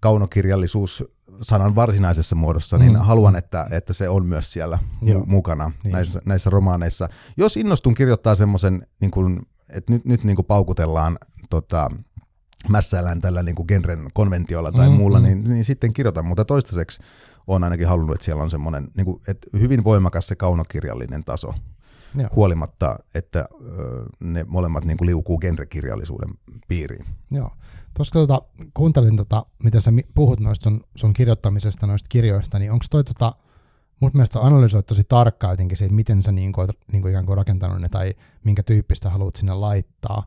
kaunokirjallisuus sanan varsinaisessa muodossa, niin Mm. haluan, että, että se on myös siellä Joo. mu- mukana Niin. näissä, näissä romaaneissa. Jos innostun kirjoittaa semmoisen, niin kuin, että nyt, nyt niin kuin paukutellaan tota, mässäillään tällä niin kuin genren konventiolla tai mm, muulla, mm. niin, niin sitten kirjoitan, mutta toistaiseksi olen ainakin halunnut, että siellä on semmoinen niin kuin, että hyvin voimakas se kaunokirjallinen taso, Joo. huolimatta, että ö, ne molemmat niin kuin liukuu genrekirjallisuuden piiriin. Joo. Tuossa tota, kuuntelin, tota, mitä sä puhut noista sun, sun kirjoittamisesta, noista kirjoista, niin onko toi tota, mun mielestä analysoit tosi tarkkaan jotenkin siitä, miten sä niin kuin, niin kuin ikään kuin rakentanut ne tai minkä tyyppistä haluat sinne laittaa.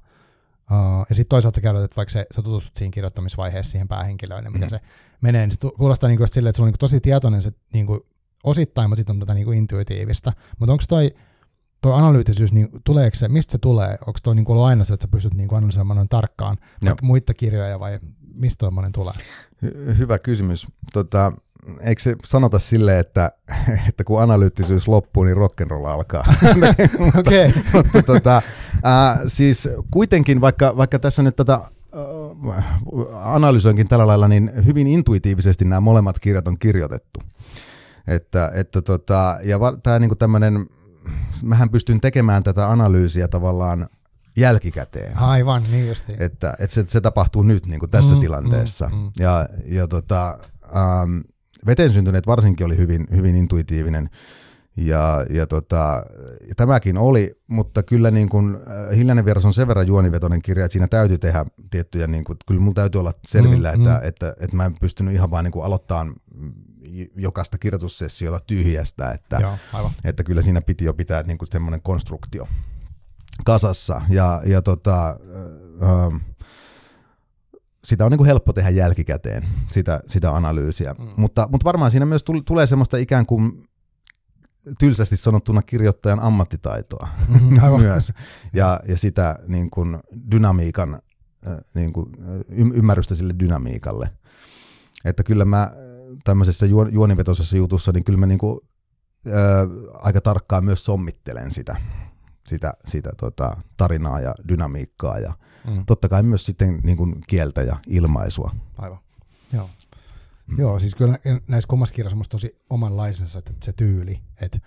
Uh, ja sitten toisaalta sä että vaikka se, sä tutustut siinä kirjoittamisvaiheessa siihen päähenkilöön ja mitä Mm. se menee, niin se kuulostaa niin kuin silleen, että sulla on niin kuin tosi tietoinen se niin kuin osittain, mutta sitten on tätä niin kuin intuitiivista. Mutta onko toi, toi analyyttisyys, niin tuleeko se, mistä se tulee? Onko toi niin kuin ollut aina se, että sä pystyt niin kuin analysoimaan noin tarkkaan vaikka muita kirjoja vai mistä tuommoinen tulee? Hy- hyvä kysymys. Tota, eikö se sanota silleen, että, (laughs) että kun analyyttisyys loppuu, niin rock'n'roll alkaa? (laughs) Okei. Okay. mutta tota, ää, siis kuitenkin, vaikka, vaikka tässä nyt tätä äh, analysoinkin tällä lailla, niin hyvin intuitiivisesti nämä molemmat kirjat on kirjoitettu. Että, että tota, ja va, tämä niinku tämmöinen, mähän pystyn tekemään tätä analyysiä tavallaan jälkikäteen. Aivan, niin justi. Että, että se, se tapahtuu nyt niin kuin tässä Mm, mm, tilanteessa. mm, Mm, mm. mm. Ja, ja tota, ähm, veteen syntyneet varsinkin oli hyvin, hyvin intuitiivinen. Ja, ja tota, ja tämäkin oli, mutta kyllä niin kuin, äh, Hiljainen vieras on sen verran juonivetoinen kirja, että siinä täytyy tehdä tiettyjä, niin kuin, kyllä mulla täytyy olla selvillä, Mm, mm, mm. että, että, että mä en pystynyt ihan vaan niin kuin aloittamaan jokaista kirjoitussessiota tyhjästä, että, Joo, aivan. että kyllä siinä piti jo pitää niin kuin semmoinen konstruktio kasassa. Ja, ja tota, ö, sitä on niin kuin helppo tehdä jälkikäteen, sitä, sitä analyysiä. Mm. Mutta, mutta varmaan siinä myös tulee semmoista ikään kuin tylsästi sanottuna kirjoittajan ammattitaitoa mm, (laughs) Aivan. myös. Ja, ja sitä niin kuin dynamiikan, niin kuin, ymmärrystä sille dynamiikalle. Että kyllä mä tämmöisessä juonivetoisessa jutussa, niin kyllä mä niin kuin, ää, aika tarkkaan myös sommittelen sitä, sitä, sitä tota, tarinaa ja dynamiikkaa ja mm. totta kai myös sitten niin kuin kieltä ja ilmaisua. Aivan, joo. Mm. Joo, siis kyllä näissä kummassa kirjassa on tosi omanlaisensa että se tyyli, että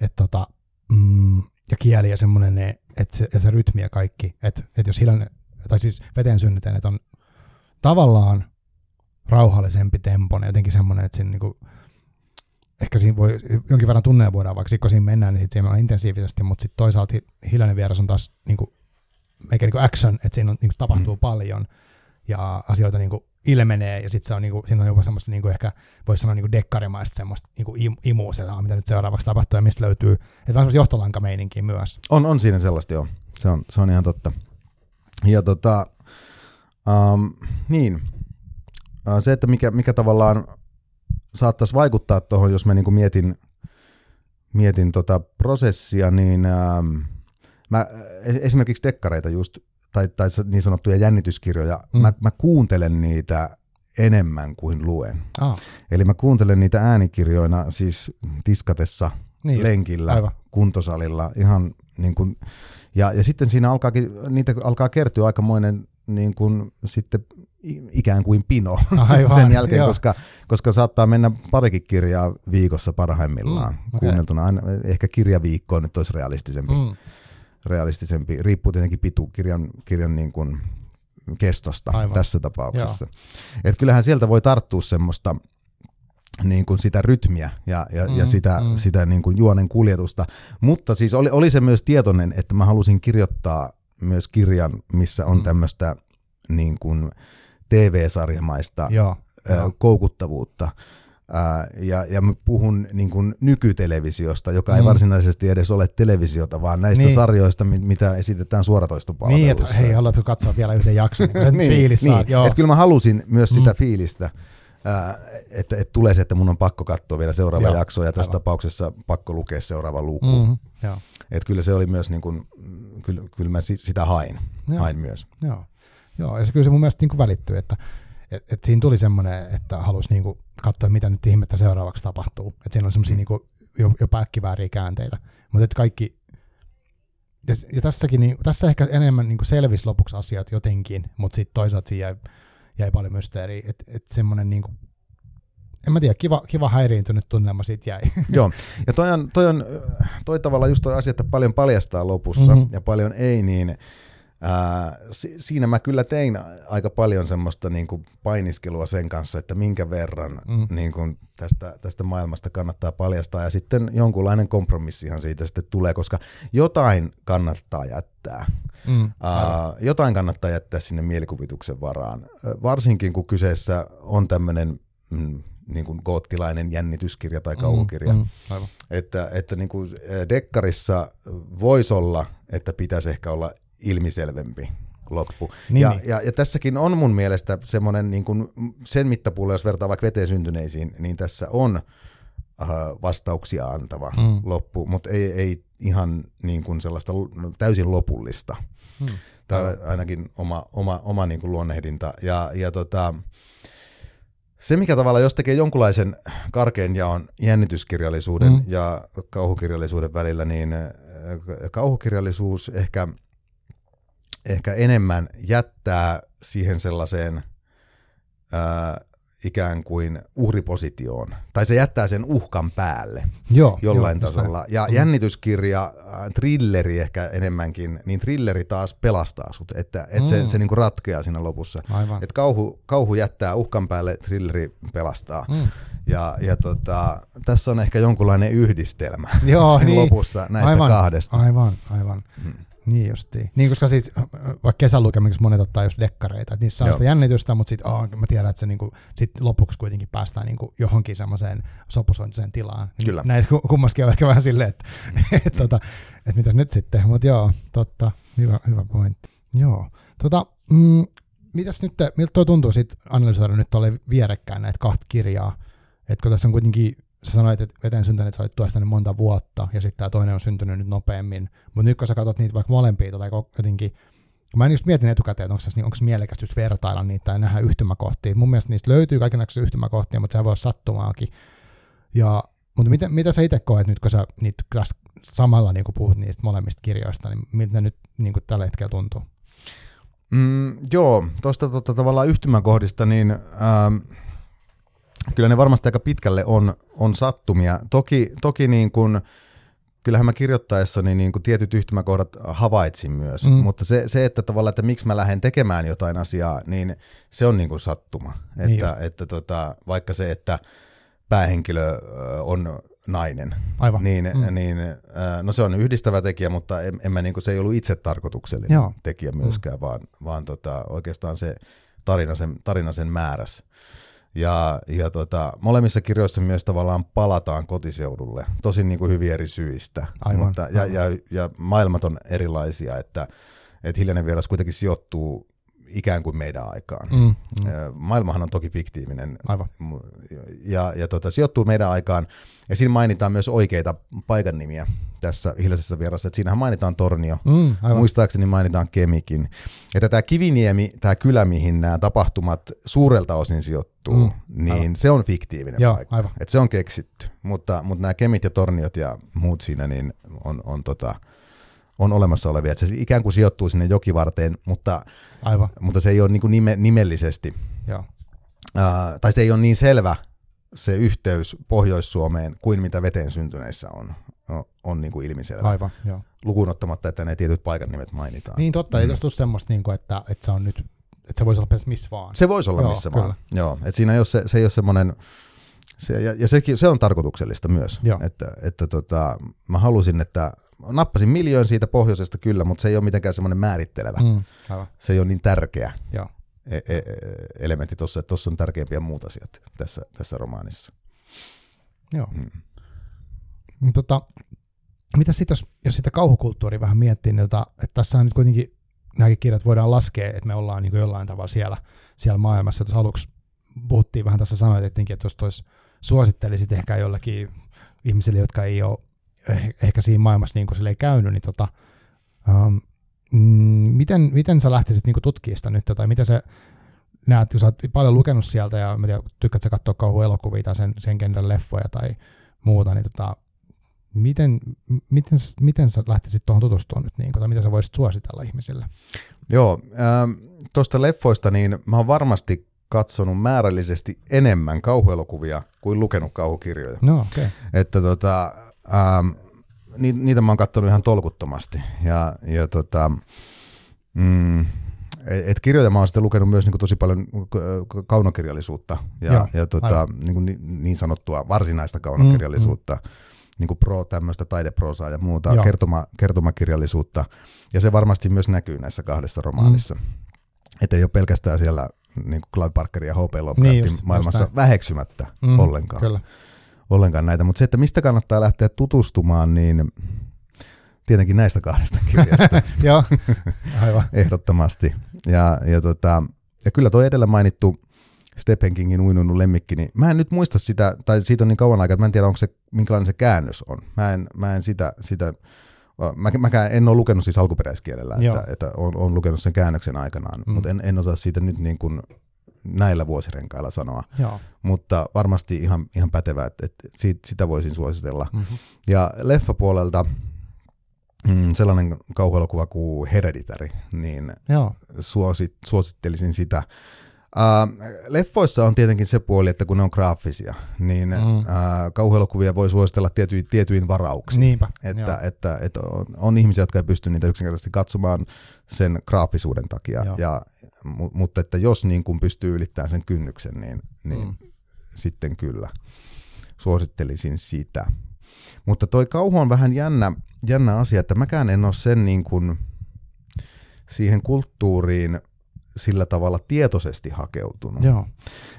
et tota, mm, ja kieli ja semmoinen, että se, että se rytmi ja kaikki, että et jos Hilanen, tai siis veteen synnytän, että on tavallaan rauhallisempi tempo, niin jotenkin semmoinen, että siinä niinku, ehkä siinä voi jonkin verran tunneen voidaan, vaikka kun siinä mennään, niin sitten siinä on intensiivisesti, mutta sitten toisaalta Hiljanen vieras on taas niinku, eikä niinku action, että siinä on, niinku, tapahtuu mm. paljon ja asioita niinku, ilmenee ja sitten se on niinku, siinä on jopa semmoista niinku, ehkä voisi sanoa niinku dekkarimaista semmoista niinku imua siellä, mitä nyt seuraavaksi tapahtuu ja mistä löytyy, että vähän semmoista myös. On, on siinä sellaista joo, se on, se on ihan totta. Ja tota, um, niin, se, että mikä, mikä tavallaan saattaisi vaikuttaa tuohon, jos mä niin kuin mietin, mietin tota prosessia, niin ähm, mä esimerkiksi dekkareita just, tai, tai niin sanottuja jännityskirjoja, mm. mä, mä kuuntelen niitä enemmän kuin luen. Ah. Eli mä kuuntelen niitä äänikirjoina siis tiskatessa, niin, lenkillä, aivan. kuntosalilla, ihan niin kuin, ja, ja sitten siinä alkaakin, niitä alkaa kertyä aikamoinen niin kuin sitten ikään kuin pino (laughs) Aivan, sen jälkeen, koska, koska saattaa mennä parikin kirjaa viikossa parhaimmillaan mm, okay. kuunneltuna. Aina, ehkä kirjaviikko nyt olisi realistisempi. Mm. Realistisempi. Riippuu tietenkin pitu kirjan, kirjan niin kuin kestosta Aivan. tässä tapauksessa. Et kyllähän sieltä voi tarttua semmoista niin kuin sitä rytmiä ja, ja, mm, ja sitä, mm. sitä niin kuin juonen kuljetusta. Mutta siis oli, oli se myös tietoinen, että mä halusin kirjoittaa myös kirjan, missä on mm. tämmöistä niin kuin TV-sarjamaista Joo, koukuttavuutta. Ää, ja, ja mä puhun niin kuin nykytelevisiosta, joka mm. ei varsinaisesti edes ole televisiota, vaan näistä niin. sarjoista, mit, mitä esitetään suoratoistopalveluissa. Niin, että hei, haluatko katsoa vielä yhden jakson, niin (laughs) sen niin, fiilis niin. Että kyllä mä halusin myös mm. sitä fiilistä, ää, että, että tulee se, että mun on pakko katsoa vielä seuraava Joo, jakso, ja tässä aivan. tapauksessa pakko lukea seuraava luku. Mm-hmm. Että kyllä se oli myös, niin kuin, kyllä, kyllä mä sitä hain, hain myös. Joo. Joo, ja se kyllä se mun mielestä niin kuin välittyy, että et, et siinä tuli semmoinen, että halusi niin kuin katsoa, mitä nyt ihmettä seuraavaksi tapahtuu. Että siinä on semmoisia niin jo, jopa äkkivääriä käänteitä. Mutta että kaikki, ja, ja tässäkin, niin, tässä ehkä enemmän niin selvisi lopuksi asiat jotenkin, mutta sitten toisaalta siinä jäi, jäi paljon mysteeriä. Että et semmoinen niin kuin, en mä tiedä, kiva, kiva häiriintynyt tunnelma siitä jäi. (laughs) Joo, ja toi on, toi on toi tavalla just toi asia, että paljon paljastaa lopussa mm-hmm. ja paljon ei, niin Ää, si- siinä mä kyllä tein aika paljon semmoista niin kuin painiskelua sen kanssa, että minkä verran mm. niin kuin tästä, tästä maailmasta kannattaa paljastaa, ja sitten jonkunlainen kompromissihan siitä sitten tulee, koska jotain kannattaa jättää. Mm, Ää, jotain kannattaa jättää sinne mielikuvituksen varaan, varsinkin kun kyseessä on tämmöinen mm, niin kuin goottilainen jännityskirja tai kauhukirja. Mm, mm, että että niin kuin dekkarissa voisi olla, että pitäisi ehkä olla ilmiselvempi loppu. Niin, ja, niin. Ja, ja tässäkin on mun mielestä semmoinen niin kuin sen mittapuulle, jos vertaa vaikka veteen syntyneisiin, niin tässä on äh, vastauksia antava mm. loppu, mutta ei, ei ihan niin kuin sellaista täysin lopullista. Mm. Tämä on ainakin oma, oma, oma niin kuin luonnehdinta. Ja, ja tota, se, mikä tavalla, jos tekee jonkunlaisen karkean jaon jännityskirjallisuuden mm. ja kauhukirjallisuuden välillä, niin äh, kauhukirjallisuus ehkä – ehkä enemmän jättää siihen sellaiseen ää, ikään kuin uhripositioon. Tai se jättää sen uhkan päälle Joo, jollain jo, tasolla. Ja mm. jännityskirja, trilleri ehkä enemmänkin, niin trilleri taas pelastaa sut, että, että mm. se, se niinku ratkeaa siinä lopussa. Aivan. Et kauhu, kauhu jättää uhkan päälle, trilleri pelastaa. Mm. Ja, ja tota, tässä on ehkä jonkunlainen yhdistelmä Joo, (laughs) niin. lopussa näistä aivan, kahdesta. Aivan, aivan. Hmm. Niin justiin. Niin, koska siis, vaikka kesän lukemiseksi monet ottaa just dekkareita, että niissä saa Joo. sitä jännitystä, mutta sitten oh, mä tiedän, että se niinku, sit lopuksi kuitenkin päästään niinku johonkin semmoiseen sopusointiseen tilaan. Niin Kyllä. Näissä ku- kummaskin on ehkä vähän silleen, että (laughs) et, tota, et mitäs nyt sitten, mutta joo, totta, hyvä, hyvä pointti. Joo, tota, mm, mitäs nyt, miltä toi tuntuu sitten analysoida nyt tuolle vierekkäin näitä kahta kirjaa, että kun tässä on kuitenkin sä sanoit, että veteen syntyneet sä olit työstänyt monta vuotta, ja sitten tämä toinen on syntynyt nyt nopeammin. Mutta nyt kun sä katsot niitä vaikka molempia, tai jotenkin, kun mä en just mietin etukäteen, että onko tässä, onko mielekästä just vertailla niitä tai nähdä yhtymäkohtia. Mun mielestä niistä löytyy kaikenlaisia yhtymäkohtia, mutta se voi olla sattumaakin. Ja, mutta mitä, mitä sä itse koet nyt, kun sä niitä samalla niin kun puhut niistä molemmista kirjoista, niin miltä nyt niin kuin tällä hetkellä tuntuu? Mm, joo, tuosta tota, tavallaan yhtymäkohdista, niin ähm, kyllä ne varmasti aika pitkälle on, on sattumia. Toki, toki niin kuin, kyllähän mä kirjoittaessani niin kuin tietyt yhtymäkohdat havaitsin myös, Mm. mm. mutta se, se, että tavallaan, että miksi mä lähden tekemään jotain asiaa, niin se on niin kuin sattuma. Niin Että, just. että tota, vaikka se, että päähenkilö on nainen, Aivan. niin, Mm. mm. niin no se on yhdistävä tekijä, mutta en, en mä, niin kuin, se ei ollut itse tarkoituksellinen Joo. tekijä myöskään, mm. vaan, vaan tota, oikeastaan se tarina sen, tarina sen määräs. Ja, ja tota, molemmissa kirjoissa myös tavallaan palataan kotiseudulle, tosin niin kuin hyvin eri syistä. Aivan, Mutta, ja, aivan. ja, ja maailmat on erilaisia, että, että Hiljainen vieras kuitenkin sijoittuu ikään kuin meidän aikaan. Mm, mm, Maailmahan on toki fiktiivinen aivan. Ja, ja tota, sijoittuu meidän aikaan. Ja siinä mainitaan myös oikeita paikan nimiä tässä hiljaisessa vierassa. Et siinähän mainitaan Tornio. Mm, aivan. Muistaakseni mainitaan Kemikin. Että tämä Kiviniemi, tämä kylä, mihin nämä tapahtumat suurelta osin sijoittuu, Mm, mm, aivan. niin se on fiktiivinen Joo, paikka. aivan. Et se on keksitty. Mutta, mutta nämä Kemit ja Torniot ja muut siinä niin on, on, tota, on olemassa olevia. Et se ikään kuin sijoittuu sinne jokivarteen, mutta, Aivan, mutta se ei ole niin kuin nime, nimellisesti joo. Ää, tai se ei ole niin selvä se yhteys Pohjois-Suomeen kuin mitä veteen syntyneissä on, on, on niin kuin ilmiselvä. Aivan, joo. Lukuun ottamatta, että ne tietyt paikan nimet mainitaan. Niin totta, ei Mm. tuossa tule semmoista, niin kuin, että, että se on nyt, että se voisi olla missä vaan. Se voisi olla Joo, missä kyllä. vaan. Joo, et siinä ei ole se, se ei ole semmoinen, se, ja, ja sekin, se on tarkoituksellista myös, Joo. että, että tota, mä halusin, että nappasin miljoon siitä pohjoisesta kyllä, mutta se ei ole mitenkään semmoinen määrittelevä. Mm. Aivan, Se ei ole niin tärkeä joo. e- e- elementti tuossa, että tuossa on tärkeimpiä muut asiat tässä, tässä romaanissa. Joo. Mm. Tota, mitä sitten, jos, jos sitä kauhukulttuuria vähän miettii, niin tota, että tässä on nyt kuitenkin nämäkin kirjat voidaan laskea, että me ollaan niin jollain tavalla siellä, siellä maailmassa. Tuossa aluksi puhuttiin vähän tässä sanoit, että, että jos tois suosittelisit ehkä jollekin ihmisille, jotka ei ole eh- ehkä siinä maailmassa niin kuin käynyt, niin tota, um, miten, miten sä lähtisit niin tutkimaan sitä nyt, tai mitä se näet, kun sä oot paljon lukenut sieltä, ja mä tiedän, tykkäät sä katsoa kauhuelokuvia tai sen, sen genren leffoja tai muuta, niin tota, miten, miten, miten sä lähtisit tuohon tutustumaan nyt, niin kuin, tai mitä sä voisit suositella ihmisille? Joo, ähm, tuosta leffoista, niin mä oon varmasti katsonut määrällisesti enemmän kauhuelokuvia kuin lukenut kauhukirjoja. No. Okay. Että tota, ähm, ni, niitä mä oon katsonut ihan tolkuttomasti. Ja, ja tota, mm, et et kirjoja mä oon sitten lukenut myös niin kuin tosi paljon kaunokirjallisuutta ja, Joo, ja tota, aivan. niin, kuin niin, sanottua varsinaista kaunokirjallisuutta. Niin kuin pro, tämmöistä taideproosaa ja muuta, Joo. kertoma, kertomakirjallisuutta. Ja se varmasti myös näkyy näissä kahdessa romaanissa. Mm. Että ei ole pelkästään siellä niin kuin Clive Parkerin ja H.P. Lovecraftin Niin just- just maailmassa näin. väheksymättä Mm, ollenkaan Kyllä. ollenkaan näitä, mutta se, että mistä kannattaa lähteä tutustumaan, niin tietenkin näistä kahdesta (laughs) kirjasta (laughs) Joo, aivan. ehdottomasti. Ja, ja, tota, ja kyllä tuo edellä mainittu Stephen Kingin uinunut lemmikki, niin mä en nyt muista sitä, tai siitä on niin kauan aikaa, että mä en tiedä, onko se, minkälainen se käännös on. Mä en, mä en sitä, sitä Mä, mäkään en ole lukenut siis alkuperäiskielellä, Joo. että, että on, on lukenut sen käännöksen aikanaan, Mm. mutta en, en osaa siitä nyt niin kuin näillä vuosirenkailla sanoa. Joo. Mutta varmasti ihan, ihan pätevä, että, että siitä, sitä voisin suositella. Mm-hmm. Ja leffapuolelta mm, sellainen kauhuelokuva kuin Hereditary, niin Joo. suosit, suosittelisin sitä. Uh, leffoissa on tietenkin se puoli, että kun ne on graafisia, niin Mm. uh, kauhuelokuvia voi suositella tietyin, tietyin varauksin. Niinpä. Että, Joo. että, että on, on ihmisiä, jotka ei pysty niitä yksinkertaisesti katsomaan sen graafisuuden takia, Joo. ja, mu, mutta että jos niin kuin pystyy ylittämään sen kynnyksen, niin, niin Mm. sitten kyllä suosittelisin sitä. Mutta toi kauhu on vähän jännä, jännä asia, että mäkään en ole sen niin kuin, siihen kulttuuriin sillä tavalla tietoisesti hakeutunut. Joo.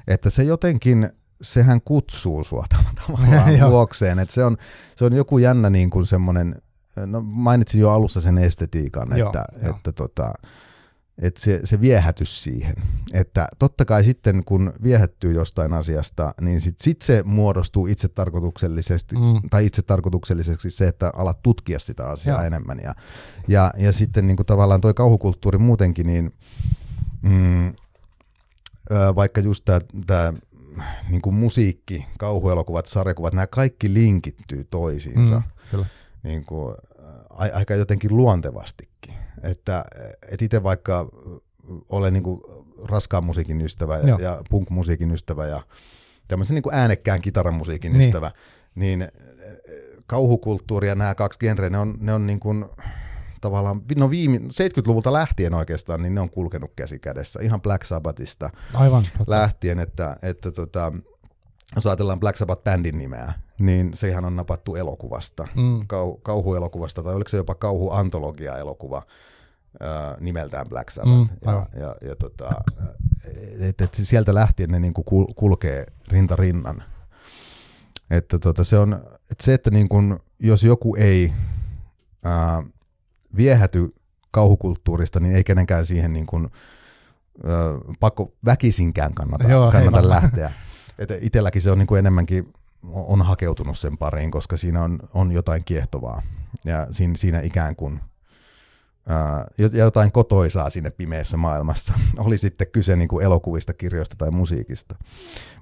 Että se jotenkin, sehän kutsuu sua (laughs) tavallaan luokseen. Että se on, se on joku jännä niin kuin semmoinen, no mainitsin jo alussa sen estetiikan, Joo, että, joo. että, tota, että se, se viehätys siihen. Että totta kai sitten kun viehättyy jostain asiasta, niin sitten sit se muodostuu itsetarkoituksellisesti, Mm. tai itsetarkoitukselliseksi se, että alat tutkia sitä asiaa Joo. enemmän. Ja, ja, ja sitten niin kuin tavallaan toi kauhukulttuuri muutenkin, niin mm, vaikka just tämä niin musiikki, kauhuelokuvat, sarjakuvat, nämä kaikki linkittyy toisiinsa Mm, kyllä. niin kuin, a, aika jotenkin luontevastikin. Että et itse vaikka olen niin kuin raskaan musiikin ystävä ja, Joo. ja punk-musiikin ystävä ja tämmöisen niin kuin äänekkään kitaramusiikin Niin. ystävä, niin kauhukulttuuri ja nämä kaksi genreä, ne on, ne on niin kuin, tavallaan, no viime, 70-luvulta lähtien oikeastaan, niin ne on kulkenut käsi kädessä, ihan Black Sabbathista Aivan. totta. lähtien, että, että tota, jos ajatellaan Black Sabbath-bändin nimeä, niin sehän on napattu elokuvasta, Mm. kau, kauhuelokuvasta, tai oliko se jopa kauhuantologia-elokuva ää, nimeltään Black Sabbath. Mm, ja, aivan. ja, ja tota, et, et sieltä lähtien ne niinku kul, kulkee rinta rinnan. Että tota, se on, et se, että niinku, jos joku ei ää, viehäty kauhukulttuurista, niin ei kenenkään siihen niin kuin, ö, pakko väkisinkään kannata, Joo, kannata lähteä. Et itselläkin se on niin kuin enemmänkin on hakeutunut sen pariin, koska siinä on, on jotain kiehtovaa ja siinä, siinä ikään kuin ää, jo- jotain kotoisaa sinne pimeässä maailmassa. (laughs) Oli sitten kyse niin kuin elokuvista, kirjoista tai musiikista.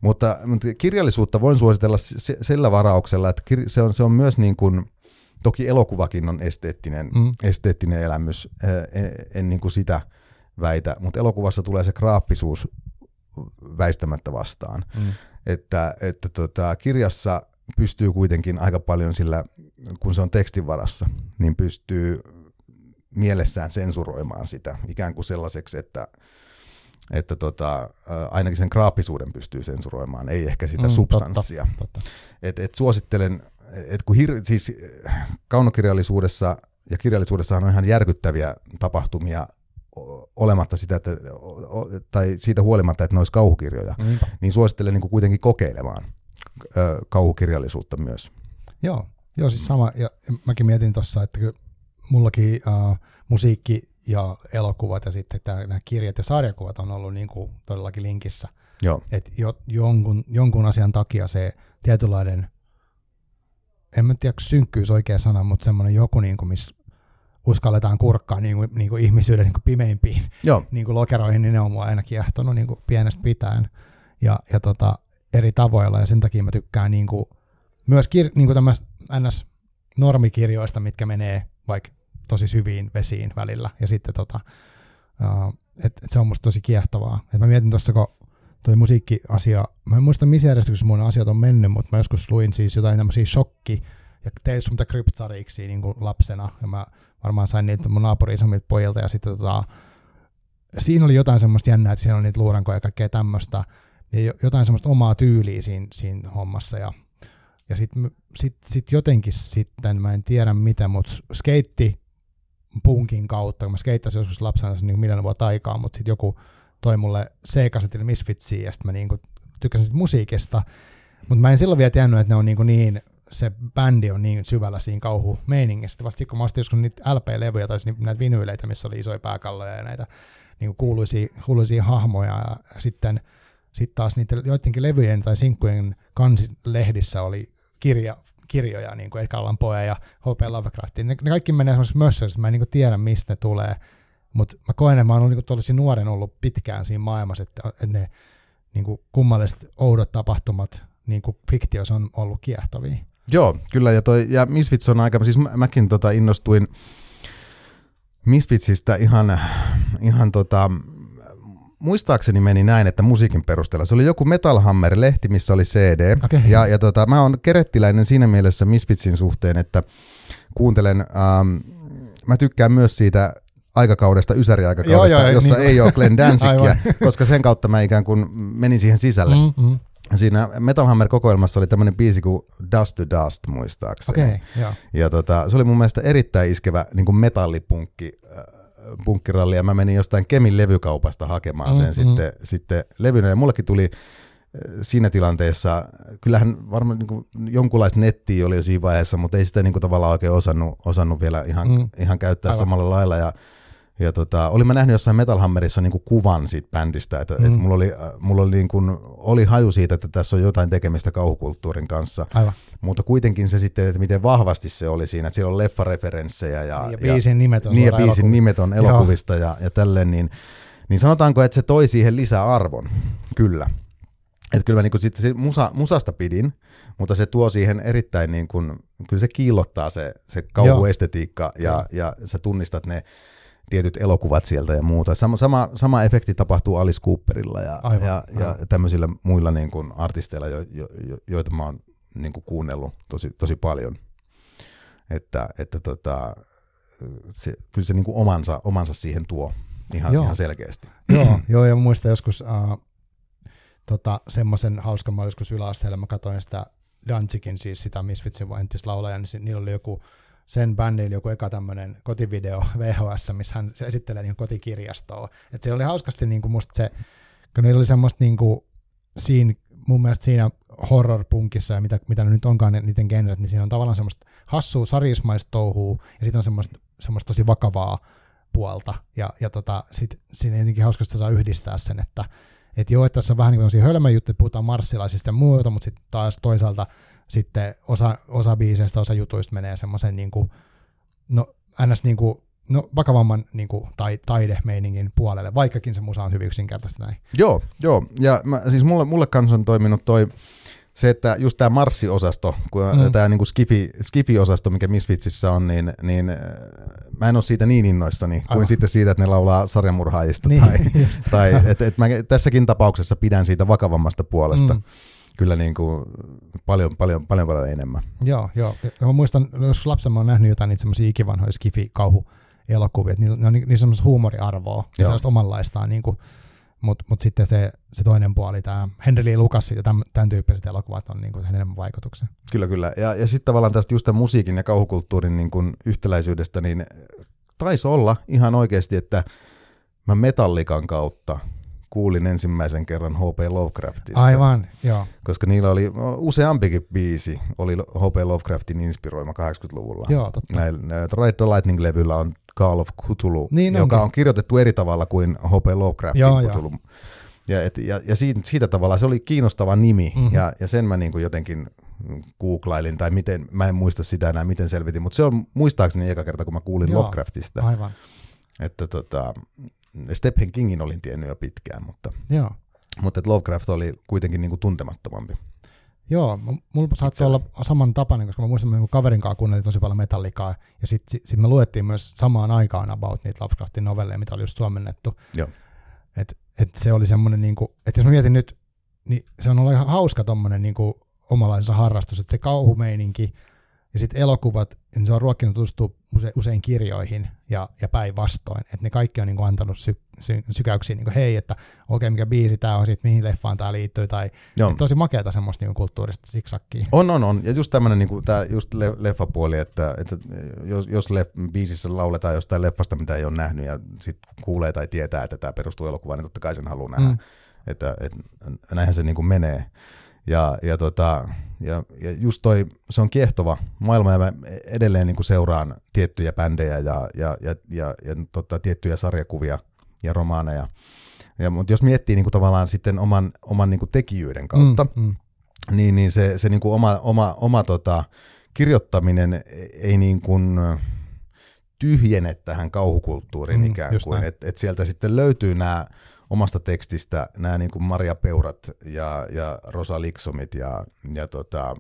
Mutta, mutta kirjallisuutta voin suositella sillä varauksella, että kir, se, on, se on myös niin kuin, toki elokuvakin on esteettinen, Mm. esteettinen elämys, en, en niin kuin sitä väitä, mutta elokuvassa tulee se graaffisuus väistämättä vastaan. Mm. Että, että tota, kirjassa pystyy kuitenkin aika paljon sillä, kun se on tekstin varassa, niin pystyy mielessään sensuroimaan sitä ikään kuin sellaiseksi, että, että tota, ainakin sen graafisuuden pystyy sensuroimaan, ei ehkä sitä Mm, substanssia. Totta. Et, et suosittelen, että kun hir- siis äh, kaunokirjallisuudessa ja kirjallisuudessahan on ihan järkyttäviä tapahtumia olematta sitä, että, tai siitä huolimatta, että ne olisi kauhukirjoja, Niinpä. niin suosittelen niin kuin kuitenkin kokeilemaan kauhukirjallisuutta myös. Joo, joo siis sama. Ja mäkin mietin tuossa, että mullakin uh, musiikki ja elokuvat ja sitten tää, nämä kirjat ja sarjakuvat on ollut niin kuin todellakin linkissä. Joo, Että jo, jonkun, jonkun asian takia se tietynlainen, en mä tiedä, synkkyys oikea sana, mutta semmoinen joku, niin kuin, missä uskalletaan kurkkaa niin kuin, niin kuin ihmisyyden niin kuin pimeimpiin joo, niin kuin lokeroihin, niin ne on mua aina kiehtonut niin kuin pienestä pitäen ja, ja tota, eri tavoilla ja sen takia mä tykkään niin kuin, myös kir- niin kuin tämmöistä ns. normikirjoista, mitkä menee vaikka tosi syviin vesiin välillä ja sitten tota, uh, et, et se on musta tosi kiehtovaa. Et mä mietin tuossa, kun toi musiikkiasia, mä en muista missä järjestyksessä mun asiat on mennyt, mutta mä joskus luin siis jotain tämmöisiä shokki ja Tales from the niin kuin lapsena. Ja mä varmaan sain niitä mun naapurin isommilta pojilta ja sitten tota, siinä oli jotain semmoista jännää, että siinä oli niitä luurankoja ja kaikkea tämmöistä, ja jo- jotain semmoista omaa tyyliä siinä, siinä hommassa, ja, ja sitten sit, sit jotenkin sitten, mä en tiedä mitä, mutta skeitti punkin kautta, kun mä skeittasin joskus lapsena niin miljoona vuotta aikaa, mutta sitten joku toi mulle C-kasetille Misfitsiä, ja sitten mä niinku tykkäsin sit musiikista, mutta mä en silloin vielä tiennyt, että ne on niinku niin, se bändi on niin syvällä siinä kauhumeiningissä. Sitten Vasta kun mä ostin joskus niitä LP-levyjä tai näitä vinyyleitä, missä oli isoja pääkalloja ja näitä niin kuin kuuluisia, kuuluisia hahmoja ja sitten sit taas niiden joidenkin levyjen tai sinkkujen kansilehdissä oli kirja, kirjoja, niin kuin Edgar Allan Poe ja H.P. Lovecraft. Ne, ne kaikki menee semmoisessa mössössä, mä en niin tiedä, mistä ne tulee. Mutta mä koen, että mä oon niin kuin nuoren ollut pitkään siinä maailmassa, että, että ne niin kuin kummalliset oudot tapahtumat niin kuin fiktiossa on ollut kiehtovia. Joo, kyllä, ja, toi, ja Misfits on aika, siis mä, mäkin tota innostuin Misfitsistä ihan, ihan tota, muistaakseni meni näin, että musiikin perusteella. Se oli joku Metal Hammer-lehti, missä oli CD. Okei. Ja, ja tota, mä oon kerettiläinen siinä mielessä Misfitsin suhteen, että kuuntelen, ähm, mä tykkään myös siitä aikakaudesta, ysäriaikakaudesta, Joo, joo, jossa niin- ei ole Glenn (laughs) Danzigia, (laughs) koska sen kautta mä ikään kuin menin siihen sisälle. Mm. Mm, mm. Siinä Metal Hammer-kokoelmassa oli tämmöinen biisi kuin Dust to Dust, muistaakseni. Okay, joo. Ja tota, se oli mun mielestä erittäin iskevä niin kuin metallipunkki äh, punkkirallia, ja mä menin jostain Kemin levykaupasta hakemaan sen mm, sitten, mm. sitten levynä, ja mullekin tuli siinä tilanteessa, kyllähän varmaan niin jonkunlaista nettiä oli jo siinä vaiheessa, mutta ei sitä niin kuin, tavallaan oikein osannut, osannut vielä ihan, mm. ihan käyttää Aivan. samalla lailla, ja ja tota, olin mä nähnyt jossain Metal Hammerissa niin kuin kuvan siitä bändistä, että mm. et mulla, oli, mulla oli, niin kuin, oli haju siitä, että tässä on jotain tekemistä kauhukulttuurin kanssa. Aivan. Mutta kuitenkin se sitten, että miten vahvasti se oli siinä, että siellä on leffareferenssejä. Ja, ja biisin nimet on, niin, ja biisin nimet on elokuvista ja, ja tälleen, niin, niin sanotaanko, että se toi siihen lisää arvon, kyllä. Että kyllä mä niin sitten musa, musasta pidin, mutta se tuo siihen erittäin, niin kuin, kyllä se kiillottaa se, se kauhuestetiikka ja, ja sä tunnistat ne tietyt elokuvat sieltä ja muuta. Sama, sama, sama efekti tapahtuu Alice Cooperilla ja, aivan, ja, aivan. ja tämmöisillä muilla niin kuin artisteilla, jo, jo, jo, joita mä oon niin kuin kuunnellut tosi, tosi paljon. Että, että tota, se, kyllä se niin kuin omansa, omansa siihen tuo ihan, ihan selkeästi. Joo, joo, ja muistan joskus uh, tota, semmoisen hauskan, mä joskus yläasteella, mä katsoin sitä Danzikin, siis sitä Misfitsin laulaja, niin niillä oli joku sen bändillä joku eka tämmöinen kotivideo (laughs) VHS, missä hän esittelee niin kotikirjastoa. Et se oli hauskasti niin kuin musta se, kun niillä oli semmoista niin kuin siinä, mun mielestä siinä horror-punkissa ja mitä, mitä nyt onkaan niiden genret, niin siinä on tavallaan semmoista hassua sarismaista touhua ja sitten on semmoista, semmoista tosi vakavaa puolta. Ja, ja tota, sit, siinä jotenkin hauskasti saa yhdistää sen, että et joo, että tässä on vähän niin kuin hölmöjuttuja, puhutaan marssilaisista ja muuta, mutta sitten taas toisaalta sitten osa, osa biiseistä, osa jutuista menee semmoisen niin kuin, no ns. Niin kuin, no, vakavamman niin kuin, tai, taidemeiningin puolelle, vaikkakin se musa on hyvin yksinkertaista näin. Joo, joo. Ja mä, siis mulle, mulle kanssa on toiminut toi se, että just tämä Marssi-osasto, mm. tämä niinku skifi, Skifi-osasto, mikä Misfitsissä on, niin, niin äh, mä en ole siitä niin innoissani Aivan. kuin sitten siitä, että ne laulaa sarjamurhaajista. Niin, tai, (laughs) tai et, et mä tässäkin tapauksessa pidän siitä vakavammasta puolesta. Mm kyllä niin kuin paljon, paljon, paljon, paljon enemmän. Joo, joo. Ja mä muistan, jos lapsena mä oon nähnyt jotain niitä semmoisia ikivanhoja skifi-kauhu elokuvia, että niillä on niin semmoista huumoriarvoa ja sellaista omanlaistaan, niin kuin, mutta mut sitten se, se toinen puoli, tämä Henry Lee Lucas ja tämän, tämän tyyppiset elokuvat on niin kuin, enemmän vaikutuksen. Kyllä, kyllä. Ja, ja sitten tavallaan tästä just tämän musiikin ja kauhukulttuurin niin kuin yhtäläisyydestä, niin taisi olla ihan oikeasti, että mä Metallikan kautta kuulin ensimmäisen kerran H.P. Lovecraftista. Aivan, joo. Koska niillä oli useampikin biisi, oli H.P. Lovecraftin inspiroima 80-luvulla. Joo, totta. Näillä, Ride the Lightning-levyllä on Call of Cthulhu, niin joka onkin. on kirjoitettu eri tavalla kuin H.P. Lovecraftin joo, Cthulhu. Joo. Ja, et, ja, ja siitä, siitä tavalla se oli kiinnostava nimi, mm-hmm. ja, ja sen mä niin kuin jotenkin googlailin, tai miten, mä en muista sitä enää, miten selvitin, mutta se on muistaakseni eka kerta, kun mä kuulin Joo, Lovecraftista. Aivan. Että tota, Stephen Kingin olin tiennyt jo pitkään, mutta, Joo. mutta että Lovecraft oli kuitenkin niin kuin tuntemattomampi. Joo, mulla saattoi olla saman tapainen, koska mä muistan, että kaverin kanssa kuunneltiin tosi paljon metallikaa, ja sitten sit, sit me luettiin myös samaan aikaan about niitä Lovecraftin novelleja, mitä oli just suomennettu. Joo. Et, et se oli semmoinen, niinku, että jos mä mietin nyt, niin se on ollut ihan hauska tommonen niinku, omalaisensa harrastus, että se kauhumeininki, ja sitten elokuvat, niin se on ruokkinut tutustua use, usein kirjoihin ja, ja päinvastoin. Että ne kaikki on niin kuin antanut sy, sy, sykäyksiä, niin kuin, hei, että okei, okay, mikä biisi tämä on, sit, mihin leffaan tämä liittyy. Tai tosi makeata semmoista niin kulttuurista siksakkiä. On, on, on. Ja just tämmöinen niin kuin, just le, leffapuoli, että, että jos, jos leff, biisissä lauletaan jostain leffasta, mitä ei ole nähnyt, ja sitten kuulee tai tietää, että tämä perustuu elokuvaan, niin totta kai sen haluaa nähdä. Mm. Että, että näinhän se niin kuin menee. Ja, ja, tota, ja, ja just toi, se on kiehtova maailma ja mä edelleen niin kuin seuraan tiettyjä bändejä ja, ja, ja, ja, ja tota, tiettyjä sarjakuvia ja romaaneja. Ja, mutta jos miettii niin kuin tavallaan sitten oman, oman niin kuin tekijyyden kautta, mm, mm. niin, niin se, se niin kuin oma, oma, oma tota, kirjoittaminen ei niin kuin tyhjene tähän kauhukulttuuriin mm, ikään kuin, että et sieltä sitten löytyy nämä omasta tekstistä nämä niin kuin Maria Peurat ja, ja Rosa Liksomit ja, ja tota,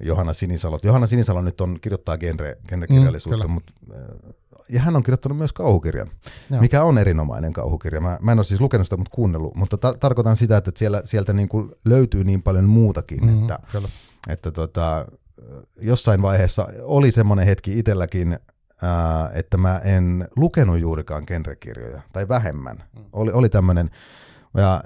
Johanna Sinisalo. Johanna Sinisalo nyt on, kirjoittaa genre, genrekirjallisuutta, mm, mutta äh, ja hän on kirjoittanut myös kauhukirjan, Joo. mikä on erinomainen kauhukirja. Mä, mä en ole siis lukenut sitä, mutta kuunnellut, mutta ta- tarkoitan sitä, että siellä, sieltä niin kuin löytyy niin paljon muutakin, mm, että, että tota, jossain vaiheessa oli semmoinen hetki itselläkin, ää, että mä en lukenut juurikaan genrekirjoja, tai vähemmän. Mm. Oli, oli tämmöinen, ja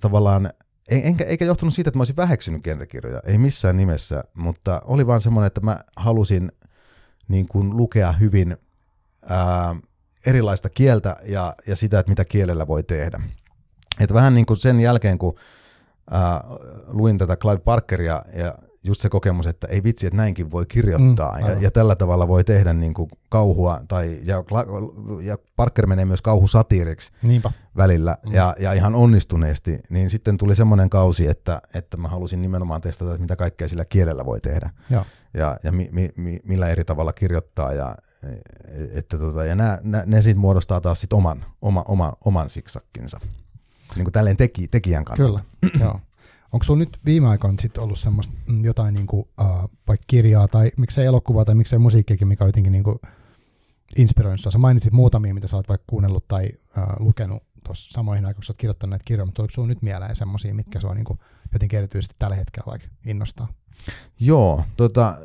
tavallaan, enkä, eikä johtunut siitä, että mä olisin väheksynyt genrekirjoja, ei missään nimessä, mutta oli vaan semmoinen, että mä halusin niin kuin lukea hyvin ää, erilaista kieltä ja, ja sitä, että mitä kielellä voi tehdä. Et vähän niin kuin sen jälkeen, kun ää, luin tätä Clive Parkeria ja just se kokemus, että ei vitsi, että näinkin voi kirjoittaa mm, ja, ja tällä tavalla voi tehdä niin kuin kauhua, tai, ja, ja Parker menee myös kauhusatiiriksi Niinpä. välillä mm. ja, ja ihan onnistuneesti, niin sitten tuli semmoinen kausi, että, että mä halusin nimenomaan testata, että mitä kaikkea sillä kielellä voi tehdä Joo. ja, ja mi, mi, mi, millä eri tavalla kirjoittaa ja, että tota, ja nää, nää, ne sitten muodostaa taas sit oman, oma, oma, oman siksakkinsa, niin kuin tälleen teki, tekijän kannalta. Kyllä, joo. Onko sinulla nyt viime aikoina sit ollut semmoista mm, jotain niin kuin, uh, vaikka kirjaa tai miksei elokuvaa tai miksei musiikkiakin, mikä on jotenkin niin kuin inspiroinut Sä mainitsit muutamia, mitä sä oot vaikka kuunnellut tai uh, lukenut tuossa samoihin aikoihin, kun sä oot kirjoittanut näitä kirjoja, mutta onko sinulla nyt mieleen semmoisia, mitkä sua niin kuin, jotenkin erityisesti tällä hetkellä vaikka innostaa? Joo, tota,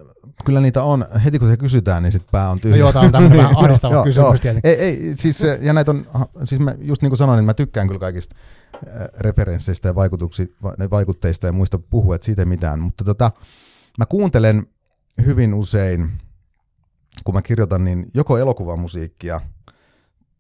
kyllä niitä on, heti kun se kysytään, niin sitten pää on tyhjä. No joo, tämä on tämmöinen (laughs) vähän ahdistava kysymys Ei, ei, siis, ja näitä on, siis mä just niin kuin sanoin, niin mä tykkään kyllä kaikista referensseistä ja vaikutteista ja muista puhua, että siitä mitään, mutta tota, mä kuuntelen hyvin usein, kun mä kirjoitan, niin joko elokuvamusiikkia